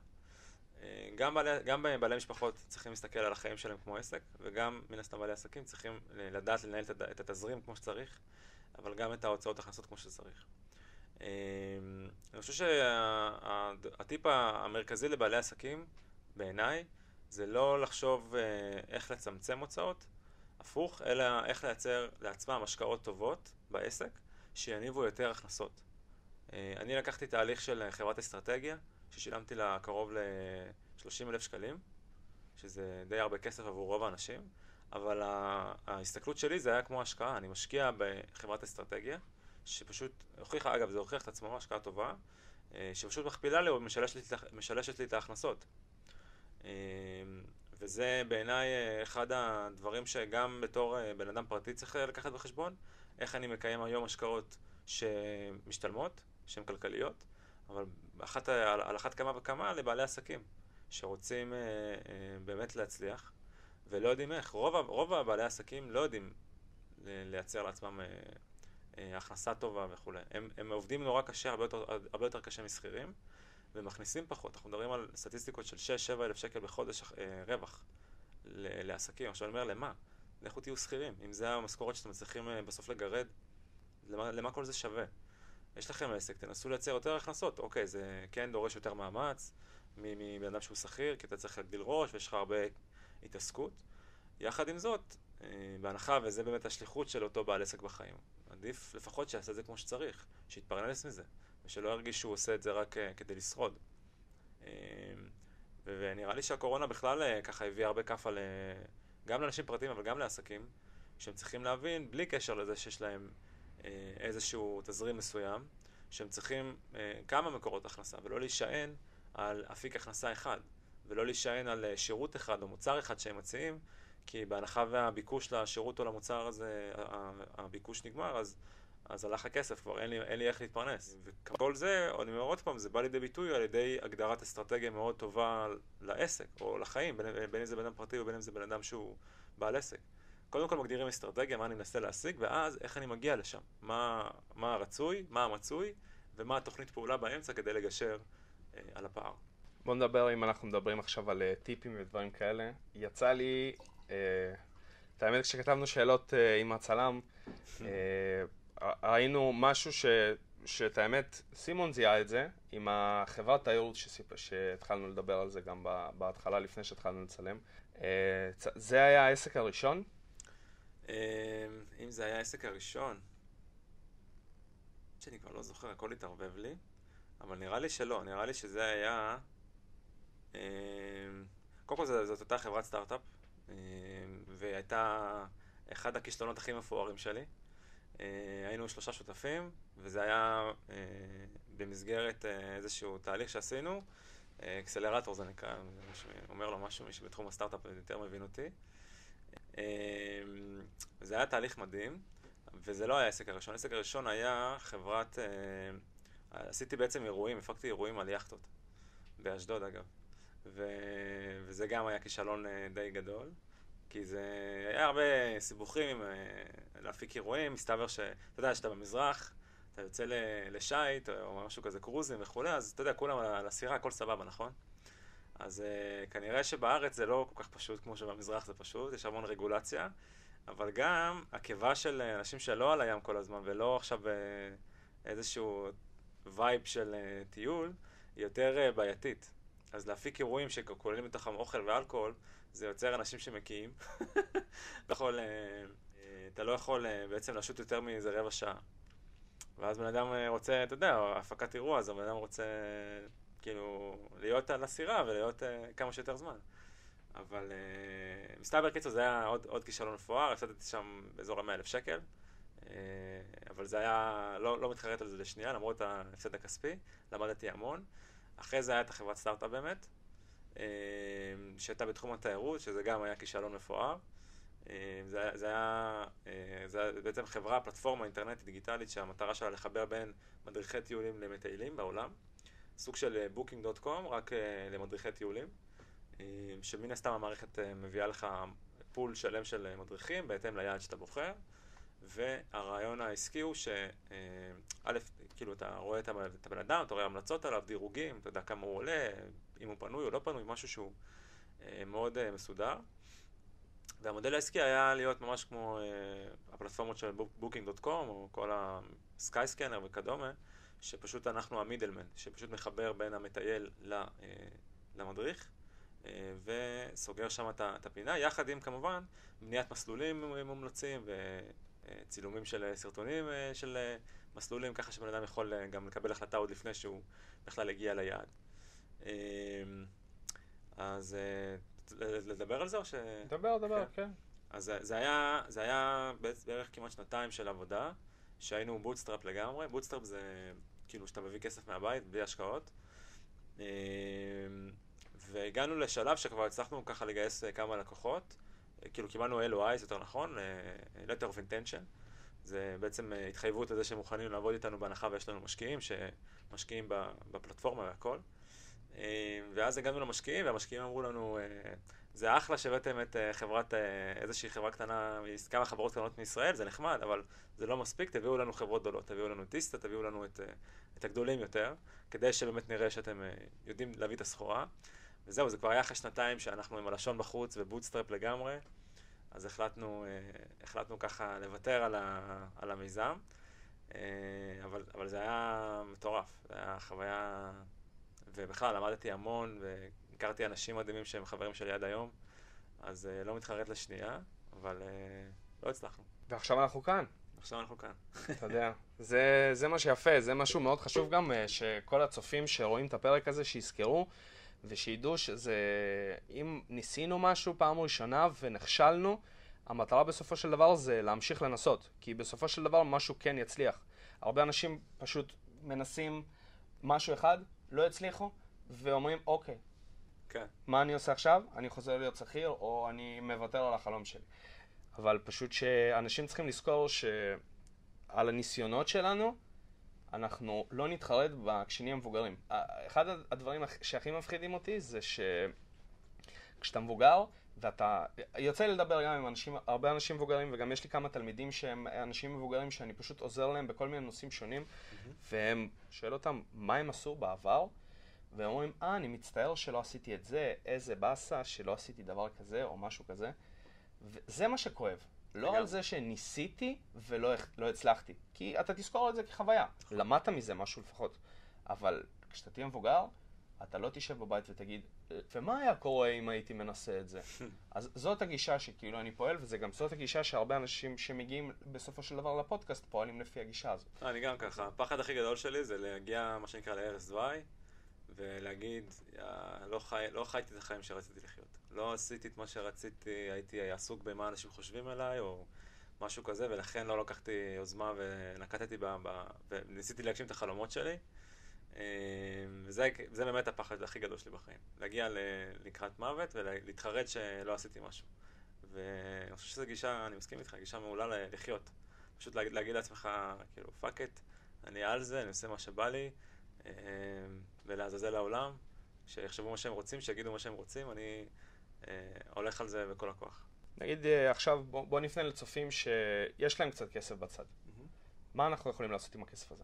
גם בעלי, גם בעלי משפחות צריכים להסתכל על החיים שלהם כמו עסק, וגם מן הסתם בעלי עסקים צריכים לדעת לנהל את התזרים כמו שצריך, אבל גם את ההוצאות הכנסות כמו שצריך. אמ, אני חושב שהטיפ המרכזי לבעלי עסקים, בעיניי, זה לא לחשוב אה, איך לצמצם הוצאות, הפוך, אלא איך לייצר לעצמם השקעות טובות בעסק, שיניבו יותר הכנסות. אה, אני לקחתי תהליך של חברת אסטרטגיה, ששילמתי לה קרוב ל-30 אלף שקלים, שזה די הרבה כסף עבור רוב האנשים, אבל ההסתכלות שלי זה היה כמו השקעה, אני משקיע בחברת אסטרטגיה, שפשוט הוכיחה, אגב, זה הוכיח את עצמו, השקעה טובה, אה, שפשוט מכפילה לי או משלשת לי את ההכנסות. אה, וזה בעיניי אה, אחד הדברים שגם בתור בן אדם פרטי צריך לקחת בחשבון, איך אני מקיים היום השקעות שמשתלמות, שהן כלכליות, אבל אחת, על אחת כמה וכמה לבעלי עסקים, שרוצים באמת להצליח, ולא יודעים איך. רוב, רוב הבעלי עסקים לא יודעים לייצר לעצמם אה, הכנסה טובה וכולי. הם, הם עובדים נורא קשה, הרבה יותר, הרבה יותר קשה משכירים, ומכניסים פחות. אנחנו מדברים על סטטיסטיקות של 6-7 אלף שקל בחודש אה, רווח ל, לעסקים. עכשיו אני אומר, למה? לכו תהיו שכירים. אם זה המשכורת שאתם מצליחים אה, בסוף לגרד, למה, למה כל זה שווה? יש לכם עסק, תנסו לייצר יותר הכנסות. אוקיי, זה כן דורש יותר מאמץ מבן אדם שהוא שכיר, כי אתה צריך להגדיל ראש ויש לך הרבה התעסקות. יחד עם זאת, אה, בהנחה, וזה באמת השליחות של אותו בעל עסק בחיים. עדיף לפחות שיעשה את זה כמו שצריך, שיתפרנס מזה, ושלא ירגיש שהוא עושה את זה רק uh, כדי לשרוד. Uh, ונראה לי שהקורונה בכלל ככה הביאה הרבה כאפה גם לאנשים פרטיים אבל גם לעסקים, שהם צריכים להבין, בלי קשר לזה שיש להם איזשהו תזרים מסוים, שהם צריכים uh, כמה מקורות הכנסה, ולא להישען על אפיק הכנסה אחד, ולא להישען על uh, שירות אחד או מוצר אחד שהם מציעים, כי בהנחה והביקוש לשירות או למוצר הזה, הביקוש נגמר, אז, אז הלך הכסף כבר, אין לי, אין לי איך להתפרנס. וכל זה, אני אומר עוד פעם, זה בא לידי ביטוי על ידי הגדרת אסטרטגיה מאוד טובה לעסק, או לחיים, בין, בין אם זה בן אדם פרטי ובין אם זה בן אדם שהוא בעל עסק. קודם כל מגדירים אסטרטגיה, מה אני מנסה להשיג, ואז איך אני מגיע לשם. מה, מה הרצוי, מה המצוי, ומה התוכנית פעולה באמצע כדי לגשר אה, על הפער. בוא נדבר, אם אנחנו מדברים עכשיו על uh, טיפים ודברים כאלה. יצא לי אה, את האמת, כשכתבנו שאלות אה, עם הצלם, אה, ראינו משהו ש... שאת האמת, סימון זיהה את זה עם החברת תיירות שהתחלנו לדבר על זה גם בהתחלה, לפני שהתחלנו לצלם. זה היה העסק הראשון? אם זה היה העסק הראשון, שאני כבר לא זוכר, הכל התערבב לי, אבל נראה לי שלא, נראה לי שזה היה... קודם כל זאת אותה חברת סטארט-אפ אמ, והייתה אחד הכישלונות הכי מפוארים שלי. אה, היינו שלושה שותפים, וזה היה אה, במסגרת אה, איזשהו תהליך שעשינו. אקסלרטור זה נקרא, אומר לו משהו, מי שבתחום הסטארט-אפ יותר מבין אותי. זה היה תהליך מדהים, וזה לא היה העסק הראשון, העסק הראשון היה חברת, אה, עשיתי בעצם אירועים, הפקתי אירועים על יאכטות, באשדוד אגב, ו, וזה גם היה כישלון אה, די גדול, כי זה היה הרבה סיבוכים אה, להפיק אירועים, מסתבר שאתה יודע שאתה במזרח, אתה יוצא לשייט או משהו כזה, קרוזים וכולי, אז אתה יודע, כולם על הסירה, הכל סבבה, נכון? אז אה, כנראה שבארץ זה לא כל כך פשוט כמו שבמזרח זה פשוט, יש המון רגולציה, אבל גם הקיבה של אנשים שלא על הים כל הזמן ולא עכשיו אה, איזשהו vibe של אה, טיול, היא יותר אה, בעייתית. אז להפיק אירועים שכוללים בתוכם אוכל ואלכוהול, זה יוצר אנשים. יכול, uh, uh, אתה לא יכול uh, בעצם לשוט יותר מאיזה רבע שעה. ואז בן אדם רוצה, אתה יודע, הפקת אירוע, אז הבן אדם רוצה כאילו להיות על הסירה ולהיות uh, כמה שיותר זמן. אבל uh, מסתבר קיצור זה היה עוד, עוד כישלון מפואר, הפסדתי שם באזור ה-100 אלף שקל, uh, אבל זה היה, לא, לא מתחרט על זה לשנייה, למרות ההפסד הכספי, למדתי המון. אחרי זה היה את החברת סטארט-אפ באמת, uh, שהייתה בתחום התיירות, שזה גם היה כישלון מפואר. זה, זה, היה, uh, זה בעצם חברה, פלטפורמה אינטרנטית דיגיטלית שהמטרה שלה לחבר בין מדריכי טיולים למטיילים בעולם. סוג של בוקינג.קום, רק למדריכי טיולים. שמן הסתם המערכת אה, מביאה לך פול שלם של אה, מדריכים בהתאם ליעד שאתה בוחר, והרעיון העסקי הוא שא', אה, כאילו אתה רואה את הבן אדם, אתה רואה המלצות עליו, דירוגים, אתה יודע כמה הוא עולה, אם הוא פנוי או לא פנוי, משהו שהוא מאוד מסודר. והמודל העסקי היה להיות ממש כמו הפלטפורמות של בוקינג.קום או כל הסקייסקנר וכדומה, שפשוט אנחנו ה middleman, שפשוט מחבר בין המטייל למדריך. אה, וסוגר שם את הפינה, יחד עם כמובן בניית מסלולים מומלצים וצילומים של סרטונים אה, של מסלולים, ככה שבן אדם יכול אה, גם לקבל החלטה עוד לפני שהוא בכלל הגיע ליעד. אז לדבר על זה או ש... דבר, דבר, כן. כן. אז זה היה, זה היה בערך כמעט שנתיים של עבודה, שהיינו bootstrap לגמרי. bootstrap זה כאילו שאתה מביא כסף מהבית בלי השקעות. והגענו לשלב שכבר הצלחנו ככה לגייס אה, כמה לקוחות, אה, כאילו קיבלנו LOI, יותר נכון, אה, letter of intention. זה בעצם התחייבות לזה שהם מוכנים לעבוד איתנו בהנחה ויש לנו משקיעים שמשקיעים בפלטפורמה והכל. ואז הגענו למשקיעים, והמשקיעים אמרו לנו, זה אחלה שהבאתם את חברת, איזושהי חברה קטנה, כמה חברות קטנות מישראל, זה נחמד, אבל זה לא מספיק, תביאו לנו חברות גדולות, תביאו לנו טיסטה, תביאו לנו את, את הגדולים יותר, כדי שבאמת נראה שאתם יודעים להביא את הסחורה. וזהו, זה כבר היה אחרי שנתיים שאנחנו עם הלשון בחוץ ו bootstrap לגמרי, אז החלטנו, אה, החלטנו ככה לוותר על, ה, על המיזם, אה, אבל, אבל זה היה מטורף, זה היה חוויה, ובכלל למדתי המון, והכרתי אנשים מדהימים שהם חברים שלי עד היום, אז אה, לא מתחרט לשנייה, אבל לא הצלחנו. ועכשיו אנחנו כאן. עכשיו אנחנו כאן. אתה יודע, זה, זה מה שיפה, זה משהו מאוד חשוב גם, שכל הצופים שרואים את הפרק הזה, שיזכרו. ושידעו שזה, אם ניסינו משהו פעם ראשונה ונכשלנו, המטרה בסופו של דבר זה להמשיך לנסות, כי בסופו של דבר משהו כן יצליח. הרבה אנשים פשוט מנסים משהו אחד, לא הצליחו, ואומרים, אוקיי, כן. מה אני עושה עכשיו? אני חוזר להיות שכיר, או אני מוותר על החלום שלי. אבל פשוט שאנשים צריכים לזכור שעל הניסיונות שלנו, אנחנו לא נתחרט כשנהיה מבוגרים. אחד הדברים שהכי מפחידים אותי זה שכשאתה מבוגר, ואתה... יוצא לי לדבר גם עם אנשים, הרבה אנשים מבוגרים, וגם יש לי כמה תלמידים שהם אנשים מבוגרים שאני פשוט עוזר להם בכל מיני נושאים שונים, mm-hmm. והם, שואל אותם מה הם עשו בעבר, והם אומרים, אה, אני מצטער שלא עשיתי את זה, איזה באסה שלא עשיתי דבר כזה או משהו כזה. וזה מה שכואב. לא על זה שניסיתי ולא לא הצלחתי. כי אתה תזכור את זה כחוויה. למדת מזה משהו לפחות. אבל כשאתה תהיה מבוגר, אתה לא תשב בבית ותגיד, ומה היה קורה אם הייתי מנסה את זה? אז זאת הגישה שכאילו אני פועל, וזה גם זאת הגישה שהרבה אנשים שמגיעים בסופו של דבר לפודקאסט פועלים לפי הגישה הזאת. אני גם ככה. הפחד הכי גדול שלי זה להגיע, מה שנקרא, לערש דווי, ולהגיד, לא, חי, לא חייתי את החיים שרציתי לחיות. לא עשיתי את מה שרציתי, הייתי עסוק במה אנשים חושבים עליי, או משהו כזה, ולכן לא לקחתי יוזמה ונקטתי ב... ב וניסיתי להגשים את החלומות שלי. אמ, וזה באמת הפחד הכי גדול שלי בחיים. להגיע לקראת מוות ולהתחרט שלא עשיתי משהו. ואני חושב שזו גישה, אני מסכים איתך, גישה מעולה לחיות. פשוט להגיד, להגיד לעצמך, כאילו, fuck it, אני על זה, אני עושה מה שבא לי, ולעזאזל העולם, שיחשבו מה שהם רוצים, שיגידו מה שהם רוצים, אני אה, הולך על זה בכל הכוח. נגיד אה, עכשיו, בוא, בוא נפנה לצופים שיש להם קצת כסף בצד. Mm-hmm. מה אנחנו יכולים לעשות עם הכסף הזה?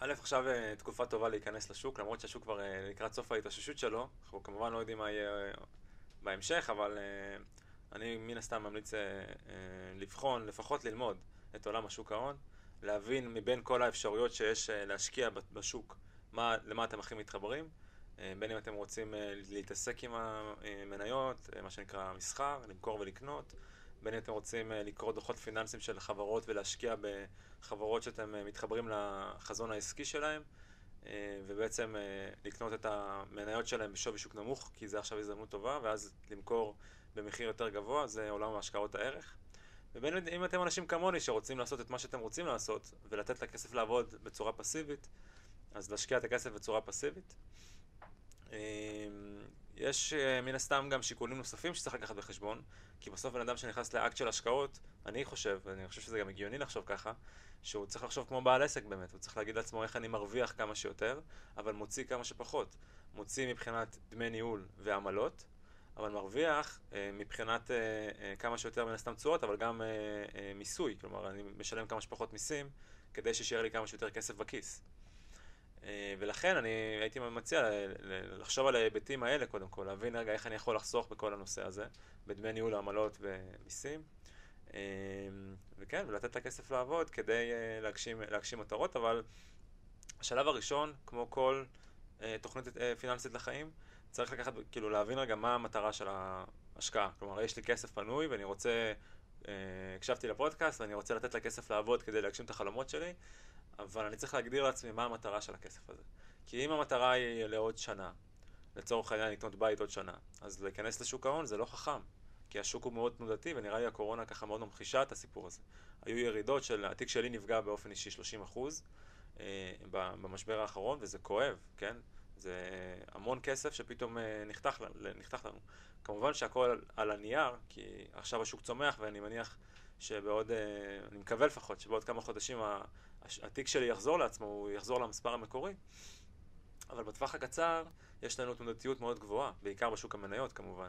א', עכשיו אה, תקופה טובה להיכנס לשוק, למרות שהשוק כבר לקראת סוף ההתאוששות שלו. אנחנו כמובן לא יודעים מה יהיה בהמשך, אבל אני מן הסתם ממליץ לבחון, לפחות ללמוד את עולם השוק ההון, להבין מבין כל האפשרויות שיש להשקיע בשוק, מה, למה אתם הכי מתחברים. בין אם אתם רוצים להתעסק עם המניות, מה שנקרא מסחר, למכור ולקנות, בין אם אתם רוצים לקרוא דוחות פיננסיים של חברות ולהשקיע בחברות שאתם מתחברים לחזון העסקי שלהם, ובעצם לקנות את המניות שלהם בשווי שוק נמוך, כי זה עכשיו הזדמנות טובה, ואז למכור במחיר יותר גבוה, זה עולם השקעות הערך. ובין אם אתם אנשים כמוני שרוצים לעשות את מה שאתם רוצים לעשות, ולתת לכסף לעבוד בצורה פסיבית, אז להשקיע את הכסף בצורה פסיבית. אמ, יש אה, מן הסתם גם שיקולים נוספים שצריך לקחת בחשבון, כי בסוף בן אדם שנכנס לאקט של השקעות, אני חושב, ואני חושב שזה גם הגיוני לחשוב ככה, שהוא צריך לחשוב כמו בעל עסק באמת, הוא צריך להגיד לעצמו איך אני מרוויח כמה שיותר, אבל מוציא כמה שפחות. מוציא מבחינת דמי ניהול ועמלות, אבל מרוויח אה, מבחינת אה, אה, כמה שיותר מן הסתם תשואות, אבל גם מיסוי, כלומר אני משלם כמה שפחות מיסים, כדי שישאר לי כמה שיותר כסף בכיס. ולכן אני הייתי מציע לחשוב על ההיבטים האלה קודם כל, להבין רגע איך אני יכול לחסוך בכל הנושא הזה, בדמי ניהול עמלות ומיסים. וכן, ולתת לכסף לעבוד כדי להגשים, להגשים מטרות, אבל השלב הראשון, כמו כל תוכנית פיננסית לחיים, צריך לקחת, כאילו להבין רגע מה המטרה של ההשקעה. כלומר, יש לי כסף פנוי ואני רוצה, הקשבתי לפודקאסט ואני רוצה לתת לכסף לעבוד כדי להגשים את החלומות שלי, אבל אני צריך להגדיר לעצמי מה המטרה של הכסף הזה. כי אם המטרה היא לעוד שנה, לצורך העניין לקנות בית עוד שנה, אז להיכנס לשוק ההון זה לא חכם. כי השוק הוא מאוד תנודתי, ונראה לי הקורונה ככה מאוד ממחישה את הסיפור הזה. היו ירידות של, התיק שלי נפגע באופן אישי 30 אחוז אה, במשבר האחרון, וזה כואב, כן? זה המון כסף שפתאום אה, נחתך, נחתך לנו. כמובן שהכל על הנייר, כי עכשיו השוק צומח, ואני מניח שבעוד, אה, אני מקווה לפחות, שבעוד כמה חודשים התיק שלי יחזור לעצמו, הוא יחזור למספר המקורי. אבל בטווח הקצר יש לנו תנודתיות מאוד גבוהה, בעיקר בשוק המניות כמובן.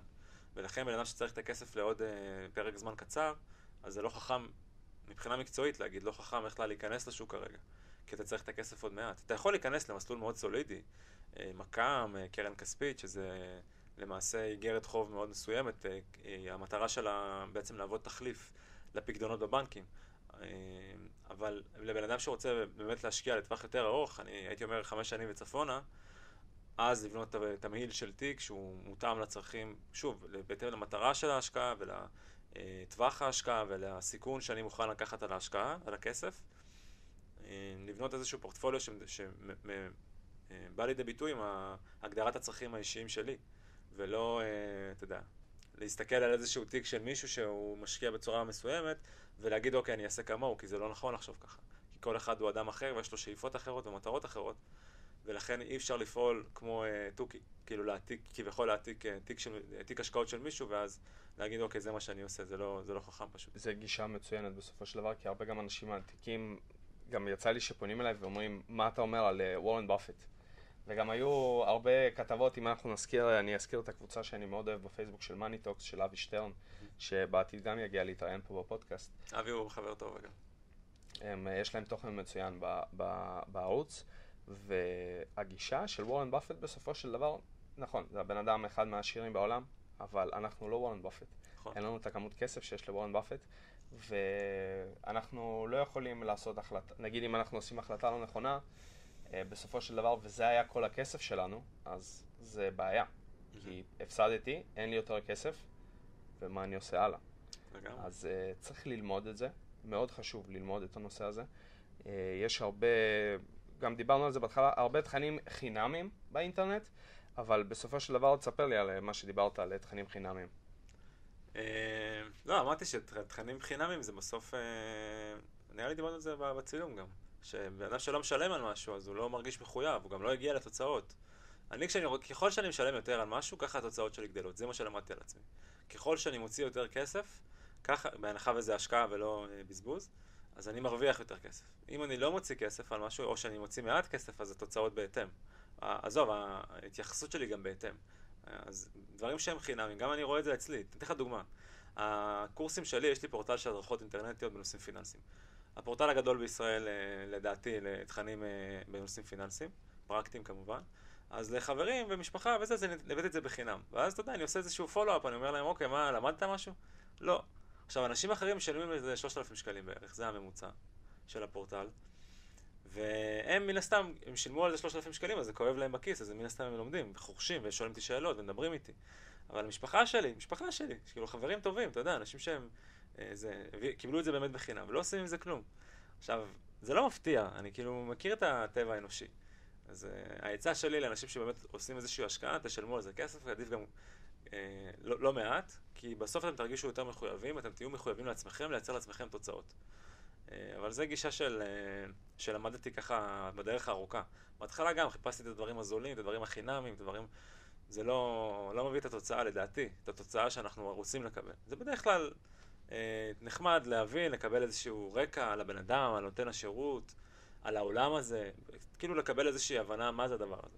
ולכן בן אדם שצריך את הכסף לעוד אה, פרק זמן קצר, אז זה לא חכם, מבחינה מקצועית להגיד, לא חכם איך להיכנס לשוק כרגע. כי אתה צריך את הכסף עוד מעט. אתה יכול להיכנס למסלול מאוד סולידי, אה, מק"מ, אה, קרן כספית, שזה למעשה איגרת חוב מאוד מסוימת, אה, המטרה שלה בעצם להוות תחליף לפקדונות בבנקים. אבל לבן אדם שרוצה באמת להשקיע לטווח יותר ארוך, אני הייתי אומר חמש שנים וצפונה, אז לבנות תמהיל של תיק שהוא מותאם לצרכים, שוב, בהתאם למטרה של ההשקעה ולטווח ההשקעה ולסיכון שאני מוכן לקחת על ההשקעה, על הכסף. אה, לבנות איזשהו פורטפוליו שבא אה, לידי ביטוי עם הגדרת הצרכים האישיים שלי, ולא, אתה יודע, להסתכל על איזשהו תיק של מישהו שהוא משקיע בצורה מסוימת, ולהגיד, אוקיי, אני אעשה כמוהו, כי זה לא נכון לחשוב ככה. כי כל אחד הוא אדם אחר ויש לו שאיפות אחרות ומטרות אחרות, ולכן אי אפשר לפעול כמו אה, תוכי, כאילו להעתיק, כביכול להעתיק אה, תיק, של, אה, תיק השקעות של מישהו, ואז להגיד, אוקיי, זה מה שאני עושה, זה לא, זה לא חכם פשוט. זה גישה מצוינת בסופו של דבר, כי הרבה גם אנשים מעתיקים, גם יצא לי שפונים אליי ואומרים, מה אתה אומר על וורן uh, באפט? וגם היו הרבה כתבות, אם אנחנו נזכיר, אני אזכיר את הקבוצה שאני מאוד אוהב בפייסבוק של Money Talks, של אבי שטרן, שבעתיד גם יגיע להתראיין פה בפודקאסט. אבי הוא חבר טוב אגב. הם, יש להם תוכן מצוין בערוץ, והגישה של וורן באפט בסופו של דבר, נכון, זה הבן אדם אחד מהעשירים בעולם, אבל אנחנו לא וורן באפט. נכון. אין לנו את הכמות כסף שיש לוורן באפט, ואנחנו לא יכולים לעשות החלטה, נגיד אם אנחנו עושים החלטה לא נכונה, אה, בסופו של דבר, וזה היה כל הכסף שלנו, אז זה בעיה. כי הפסדתי, אין לי יותר כסף, ומה אני עושה הלאה. לגמרי. אז uh, צריך ללמוד את זה, מאוד חשוב ללמוד את הנושא הזה. Uh, יש הרבה, גם דיברנו על זה בהתחלה, הרבה תכנים חינמים באינטרנט, אבל בסופו של דבר תספר לי על מה שדיברת, על תכנים חינמים. Uh, לא, אמרתי שתכנים חינמים זה בסוף, uh, נראה לי דיברנו על זה בצילום גם. שבן אדם שלא משלם על משהו, אז הוא לא מרגיש מחויב, הוא גם לא הגיע לתוצאות. אני, כשאני, ככל שאני משלם יותר על משהו, ככה התוצאות שלי גדלות. זה מה שלמדתי על עצמי. ככל שאני מוציא יותר כסף, ככה, בהנחה וזה השקעה ולא אה, בזבוז, אז אני מרוויח יותר כסף. אם אני לא מוציא כסף על משהו, או שאני מוציא מעט כסף, אז התוצאות בהתאם. עזוב, ההתייחסות שלי גם בהתאם. אז דברים שהם חינמים, גם אני רואה את זה אצלי. אתן לך דוגמה. הקורסים שלי, יש לי פורטל של הדרכות אינטרנטיות בנושאים פיננסיים. הפורטל הגדול בישראל, אה, לדעתי, לתכנים אה, בנושאים פיננסיים, פרקטיים כמובן. אז לחברים ומשפחה וזה, זה, הבאתי את זה בחינם. ואז אתה יודע, אני עושה איזשהו פולו-אפ, אני אומר להם, אוקיי, מה, למדת משהו? לא. עכשיו, אנשים אחרים משלמים איזה 3,000 שקלים בערך, זה הממוצע של הפורטל. והם מן הסתם, הם שילמו על זה 3,000 שקלים, אז זה כואב להם בכיס, אז מן הסתם הם לומדים, וחורשים, ושואלים אותי שאלות, ומדברים איתי. אבל המשפחה שלי, משפחה שלי, כאילו חברים טובים, אתה יודע, אנשים שהם, אה, זה, קיבלו את זה באמת בחינם, ולא עושים עם זה כלום. עכשיו, זה לא מפתיע, אני כאילו מכיר את הטבע האנושי. אז uh, העצה שלי לאנשים שבאמת עושים איזושהי השקעה, תשלמו על זה כסף, ועדיף גם uh, לא, לא מעט, כי בסוף אתם תרגישו יותר מחויבים, אתם תהיו מחויבים לעצמכם, לייצר לעצמכם תוצאות. Uh, אבל זו גישה של, uh, שלמדתי ככה בדרך הארוכה. בהתחלה גם חיפשתי את הדברים הזולים, את הדברים החינמיים, את הדברים... זה לא, לא מביא את התוצאה, לדעתי, את התוצאה שאנחנו רוצים לקבל. זה בדרך כלל אה, נחמד להבין, לקבל איזשהו רקע על הבן אדם, על נותן השירות, על העולם הזה, כאילו לקבל איזושהי הבנה מה זה הדבר הזה.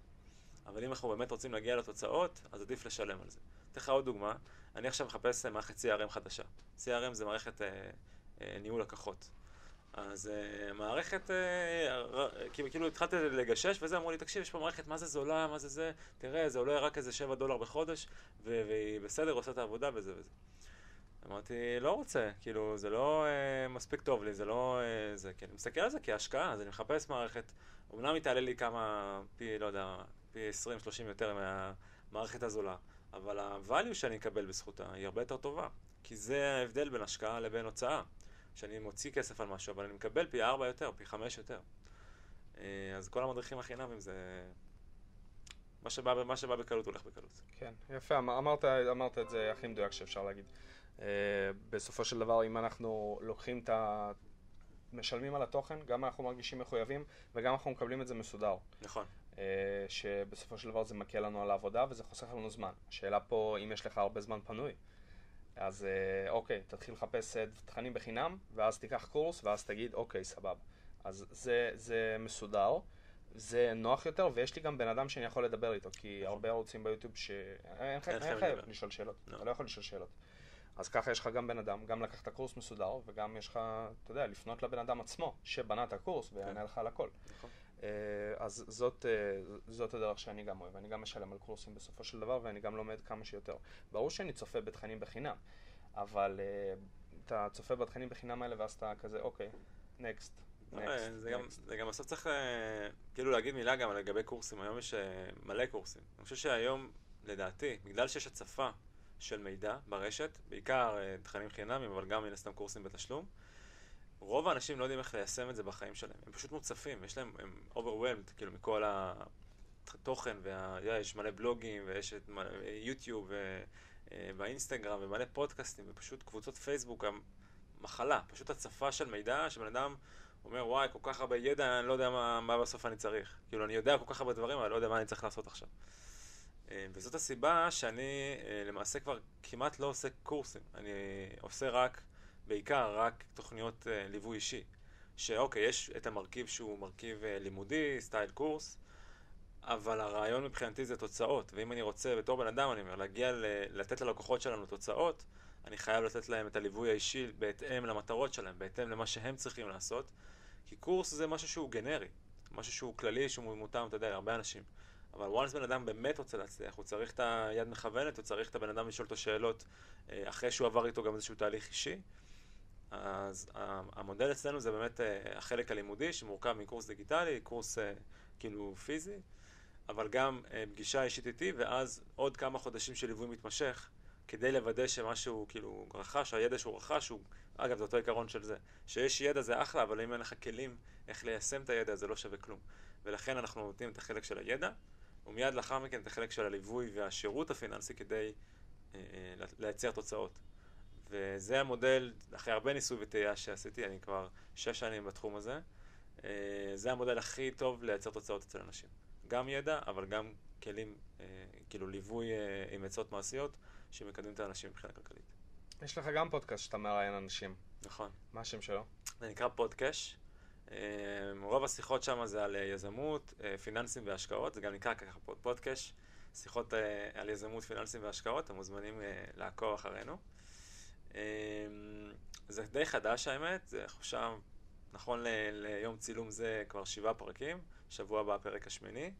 אבל אם אנחנו באמת רוצים להגיע לתוצאות, אז עדיף לשלם על זה. אתן לך עוד דוגמה, אני עכשיו מחפש מערכת CRM חדשה. CRM זה מערכת אה, אה, ניהול לקוחות. אז uh, מערכת, uh, כאילו, כאילו התחלתי לגשש וזה, אמרו לי, תקשיב, יש פה מערכת, מה זה זולה, מה זה זה, תראה, זה עולה רק איזה 7 דולר בחודש, והיא בסדר, עושה את העבודה וזה וזה. אמרתי, לא רוצה, כאילו, זה לא uh, מספיק טוב לי, זה לא... Uh, זה, כי אני מסתכל על זה כהשקעה, אז אני מחפש מערכת, אמנם היא תעלה לי כמה, פי, לא יודע, פי 20-30 יותר מהמערכת הזולה, אבל ה-value שאני אקבל בזכותה היא הרבה יותר טובה, כי זה ההבדל בין השקעה לבין הוצאה. שאני מוציא כסף על משהו, אבל אני מקבל פי ארבע יותר, פי חמש יותר. אה, אז כל המדריכים החינמים זה... מה שבא, מה שבא בקלות הולך בקלות. כן, יפה, אמרת, אמרת את זה הכי מדויק שאפשר להגיד. Uh, בסופו של דבר, אם אנחנו לוקחים את ה... משלמים על התוכן, גם אנחנו מרגישים מחויבים וגם אנחנו מקבלים את זה מסודר. נכון. Uh, שבסופו של דבר זה מקל לנו על העבודה וזה חוסך לנו זמן. השאלה פה, אם יש לך הרבה זמן פנוי, אז אה, אוקיי, תתחיל לחפש אה, תכנים בחינם, ואז תיקח קורס, ואז תגיד, אוקיי, סבבה. אז זה, זה מסודר, זה נוח יותר, ויש לי גם בן אדם שאני יכול לדבר איתו, כי נכון. הרבה ערוצים ביוטיוב שאין חייב לשאול שאלות, לא. אתה לא יכול לשאול שאלות. אז ככה יש לך גם בן אדם, גם לקחת קורס מסודר, וגם יש לך, אתה יודע, לפנות לבן אדם עצמו, שבנה את הקורס ויענה כן. לך על הכל. נכון. אה, אז זאת, אה, זאת הדרך שאני גם אוהב, אני גם משלם על קורסים בסופו של דבר ואני גם לומד כמה שיותר. ברור שאני צופה בתכנים בחינם, אבל אה, אתה צופה בתכנים בחינם האלה ואז אתה כזה, אוקיי, נקסט. זה גם בסוף צריך כאילו להגיד מילה גם לגבי קורסים, היום יש מלא קורסים. אני חושב שהיום, לדעתי, בגלל שיש הצפה של מידע ברשת, בעיקר תכנים חינמים, אבל גם מן הסתם קורסים בתשלום, רוב האנשים לא יודעים איך ליישם את זה בחיים שלהם. הם פשוט מוצפים, יש להם, הם overwhelmed, כאילו, מכל התוכן, ויש מלא בלוגים, ויש את יוטיוב, והאינסטגרם, ומלא פודקאסטים, ופשוט קבוצות פייסבוק, מחלה, פשוט הצפה של מידע, שבן אדם אומר, וואי, כל כך הרבה ידע, אני לא יודע מה, מה בסוף אני צריך. כאילו, אני יודע כל כך הרבה דברים, אבל לא יודע מה אני צריך לעשות עכשיו. אה, וזאת הסיבה שאני אה, למעשה כבר כמעט לא עושה קורסים. אני עושה רק בעיקר רק תוכניות uh, ליווי אישי. שאוקיי, יש את המרכיב שהוא מרכיב uh, לימודי, סטייל קורס, אבל הרעיון מבחינתי זה תוצאות. ואם אני רוצה, בתור בן אדם, אני אומר, להגיע, ל- לתת ללקוחות שלנו תוצאות, אני חייב לתת להם את הליווי האישי בהתאם למטרות שלהם, בהתאם למה שהם צריכים לעשות. כי קורס זה משהו שהוא גנרי, משהו שהוא כללי, שהוא מותאם, אתה יודע, להרבה אנשים. אבל once בן אדם באמת רוצה להצליח, הוא צריך את היד מכוונת, הוא צריך את הבן אדם לשאול אותו שאלות אה, אחרי שהוא עבר איתו גם איזשהו תהליך אישי. אז המודל אצלנו זה באמת אה, החלק הלימודי שמורכב מקורס דיגיטלי, קורס אה, כאילו פיזי, אבל גם אה, פגישה אישית איתי ואז עוד כמה חודשים של ליווי מתמשך כדי לוודא שמשהו כאילו רכש, הידע שהוא רכש הוא, אגב זה אותו עיקרון של זה, שיש ידע זה אחלה, אבל אם אין לך כלים איך ליישם את הידע זה לא שווה כלום. ולכן אנחנו נותנים את החלק של הידע, ומיד לאחר מכן את החלק של הליווי והשירות הפיננסי כדי אה, לייצר תוצאות. וזה המודל, אחרי הרבה ניסוי וטעייה שעשיתי, אני כבר שש שנים בתחום הזה, אה, זה המודל הכי טוב לייצר תוצאות אצל אנשים. גם ידע, אבל גם כלים, אה, כאילו ליווי אה, עם עצות מעשיות, שמקדמים את האנשים מבחינה כלכלית. יש לך גם פודקאסט שאתה מראיין אנשים. נכון. מה השם שלו? זה נקרא פודקאש. רוב השיחות שם זה על יזמות, פיננסים והשקעות, זה גם נקרא ככה פודקאש, שיחות על יזמות, פיננסים והשקעות, אתם מוזמנים לעקוב אחרינו. זה די חדש האמת, זה עכשיו, נכון ליום צילום זה כבר שבעה פרקים, שבוע הבא הפרק השמיני.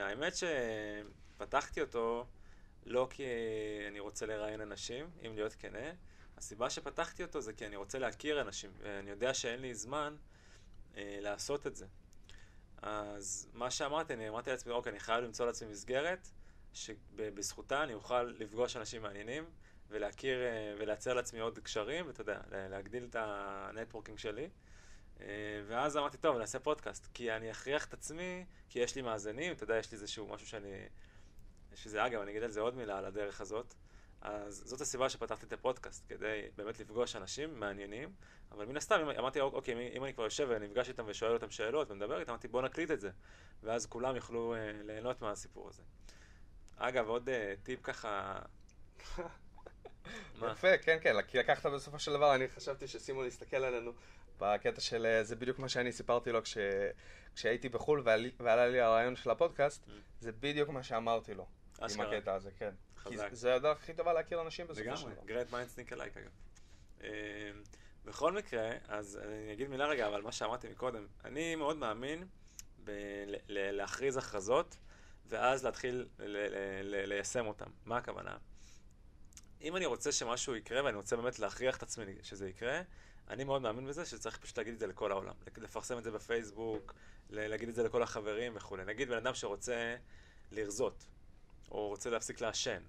האמת שפתחתי אותו לא כי אני רוצה לראיין אנשים, אם להיות כנה, הסיבה שפתחתי אותו זה כי אני רוצה להכיר אנשים, ואני יודע שאין לי זמן אה, לעשות את זה. אז מה שאמרתי, אני אמרתי לעצמי, אוקיי, אני חייב למצוא לעצמי מסגרת, שבזכותה אני אוכל לפגוש אנשים מעניינים, ולהכיר אה, ולייצר לעצמי עוד קשרים, ואתה יודע, להגדיל את ה networking שלי. אה, ואז אמרתי, טוב, נעשה פודקאסט, כי אני אכריח את עצמי, כי יש לי מאזינים, אתה יודע, יש לי איזשהו משהו שאני... יש איזה, אגב, אני אגיד על זה עוד מילה, על הדרך הזאת. אז זאת הסיבה שפתחתי את הפודקאסט, כדי באמת לפגוש אנשים מעניינים, אבל מן הסתם, אמרתי, אוקיי, אם אני כבר יושב ונפגש איתם ושואל אותם שאלות ומדבר איתם, אמרתי, בוא נקליט את זה, ואז כולם יוכלו אה, ליהנות מהסיפור הזה. אגב, עוד אה, טיפ ככה... יפה, כן, כן, כי לקחת בסופו של דבר, אני חשבתי שסימון יסתכל עלינו בקטע של, אה, זה בדיוק מה שאני סיפרתי לו כש, כשהייתי בחו"ל ועלה לי הרעיון של הפודקאסט, mm. זה בדיוק מה שאמרתי לו, עם הקטע הזה, כן. חזק. כי זה הדרך הכי טובה להכיר אנשים בסופו של דבר. לגמרי, great minds think alike אגב. אמ, בכל מקרה, אז אני אגיד מילה רגע, אבל מה שאמרתי מקודם, אני מאוד מאמין להכריז הכרזות, ואז להתחיל ליישם אותן. מה הכוונה? אם אני רוצה שמשהו יקרה, ואני רוצה באמת להכריח את עצמי שזה יקרה, אני מאוד מאמין בזה שצריך פשוט להגיד את זה לכל העולם. לפרסם את זה בפייסבוק, להגיד את זה לכל החברים וכולי. נגיד בן אדם שרוצה לרזות, או רוצה להפסיק לעשן,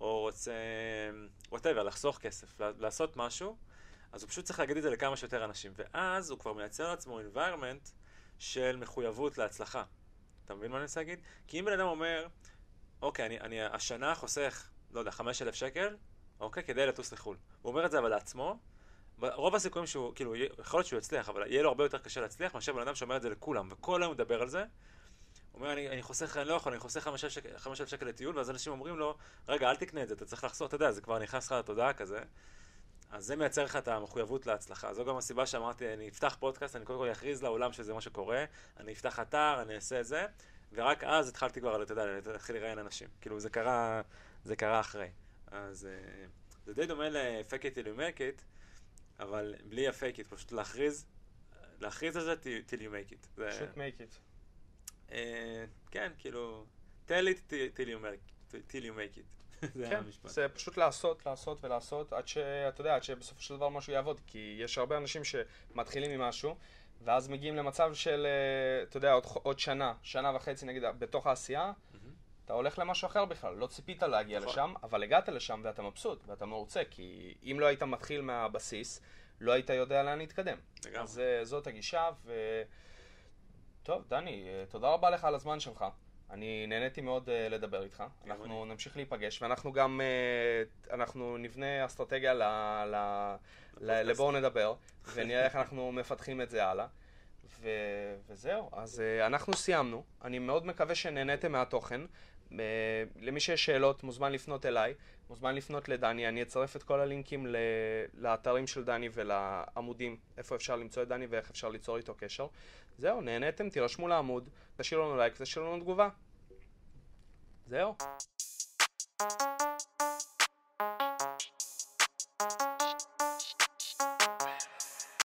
או רוצה, whatever, לחסוך כסף, לעשות משהו, אז הוא פשוט צריך להגיד את זה לכמה שיותר אנשים. ואז הוא כבר מייצר לעצמו environment של מחויבות להצלחה. אתה מבין מה אני רוצה להגיד? כי אם בן אדם אומר, אוקיי, אני, אני השנה חוסך, לא יודע, 5,000 שקל, אוקיי, כדי לטוס לחו"ל. הוא אומר את זה אבל לעצמו, רוב הסיכויים שהוא, כאילו, יכול להיות שהוא יצליח, אבל יהיה לו הרבה יותר קשה להצליח מאשר בן אדם שאומר את זה לכולם, וכל היום מדבר על זה, הוא אומר, אני, אני חוסך, אני לא יכול, אני חוסך 5,000 שקל לטיול, ואז אנשים אומרים לו, רגע, אל תקנה את זה, אתה צריך לחסוך, אתה יודע, זה כבר נכנס לך לתודעה כזה. אז זה מייצר לך את המחויבות להצלחה. זו גם הסיבה שאמרתי, אני אפתח פודקאסט, אני קודם כל אכריז לעולם שזה מה שקורה, אני אפתח אתר, אני אעשה את זה, ורק אז התחלתי כבר, אתה יודע, להתחיל לראיין אנשים. כאילו, זה קרה, זה קרה אחרי. אז אה, זה די דומה ל-fake it till you make it, אבל בלי ה-fake it, פשוט להכריז, להכריז על זה till you make it. פשוט make it. אה, כן, כאילו, tell it till you make, till you make it. זה כן, המשפט. זה פשוט לעשות, לעשות ולעשות, עד שאתה יודע, עד שבסופו של דבר משהו יעבוד. כי יש הרבה אנשים שמתחילים עם משהו, ואז מגיעים למצב של, אה, אתה יודע, עוד, עוד שנה, שנה וחצי נגיד, בתוך העשייה, אתה הולך למשהו אחר בכלל. לא ציפית להגיע נכון. לשם, אבל הגעת לשם ואתה מבסוט ואתה מרוצה, כי אם לא היית מתחיל מהבסיס, לא היית יודע לאן להתקדם. לגמרי. אז זאת הגישה, ו... טוב, דני, אה, תודה רבה לך על הזמן שלך. אני נהניתי מאוד uh, לדבר איתך. אנחנו נמשיך להיפגש, ואנחנו גם, uh, אנחנו נבנה אסטרטגיה ל, ל, ל, לבואו נדבר, ונראה איך אנחנו מפתחים את זה הלאה. ו, וזהו, אז uh, אנחנו סיימנו. אני מאוד מקווה שנהניתם מהתוכן. אה, למי שיש שאלות מוזמן לפנות אליי, מוזמן לפנות לדני, אני אצרף את כל הלינקים ל... לאתרים של דני ולעמודים, איפה אפשר למצוא את דני ואיך אפשר ליצור איתו קשר. זהו, נהניתם, תירשמו לעמוד, תשאירו לנו לייק ותשאירו לנו תגובה. זהו.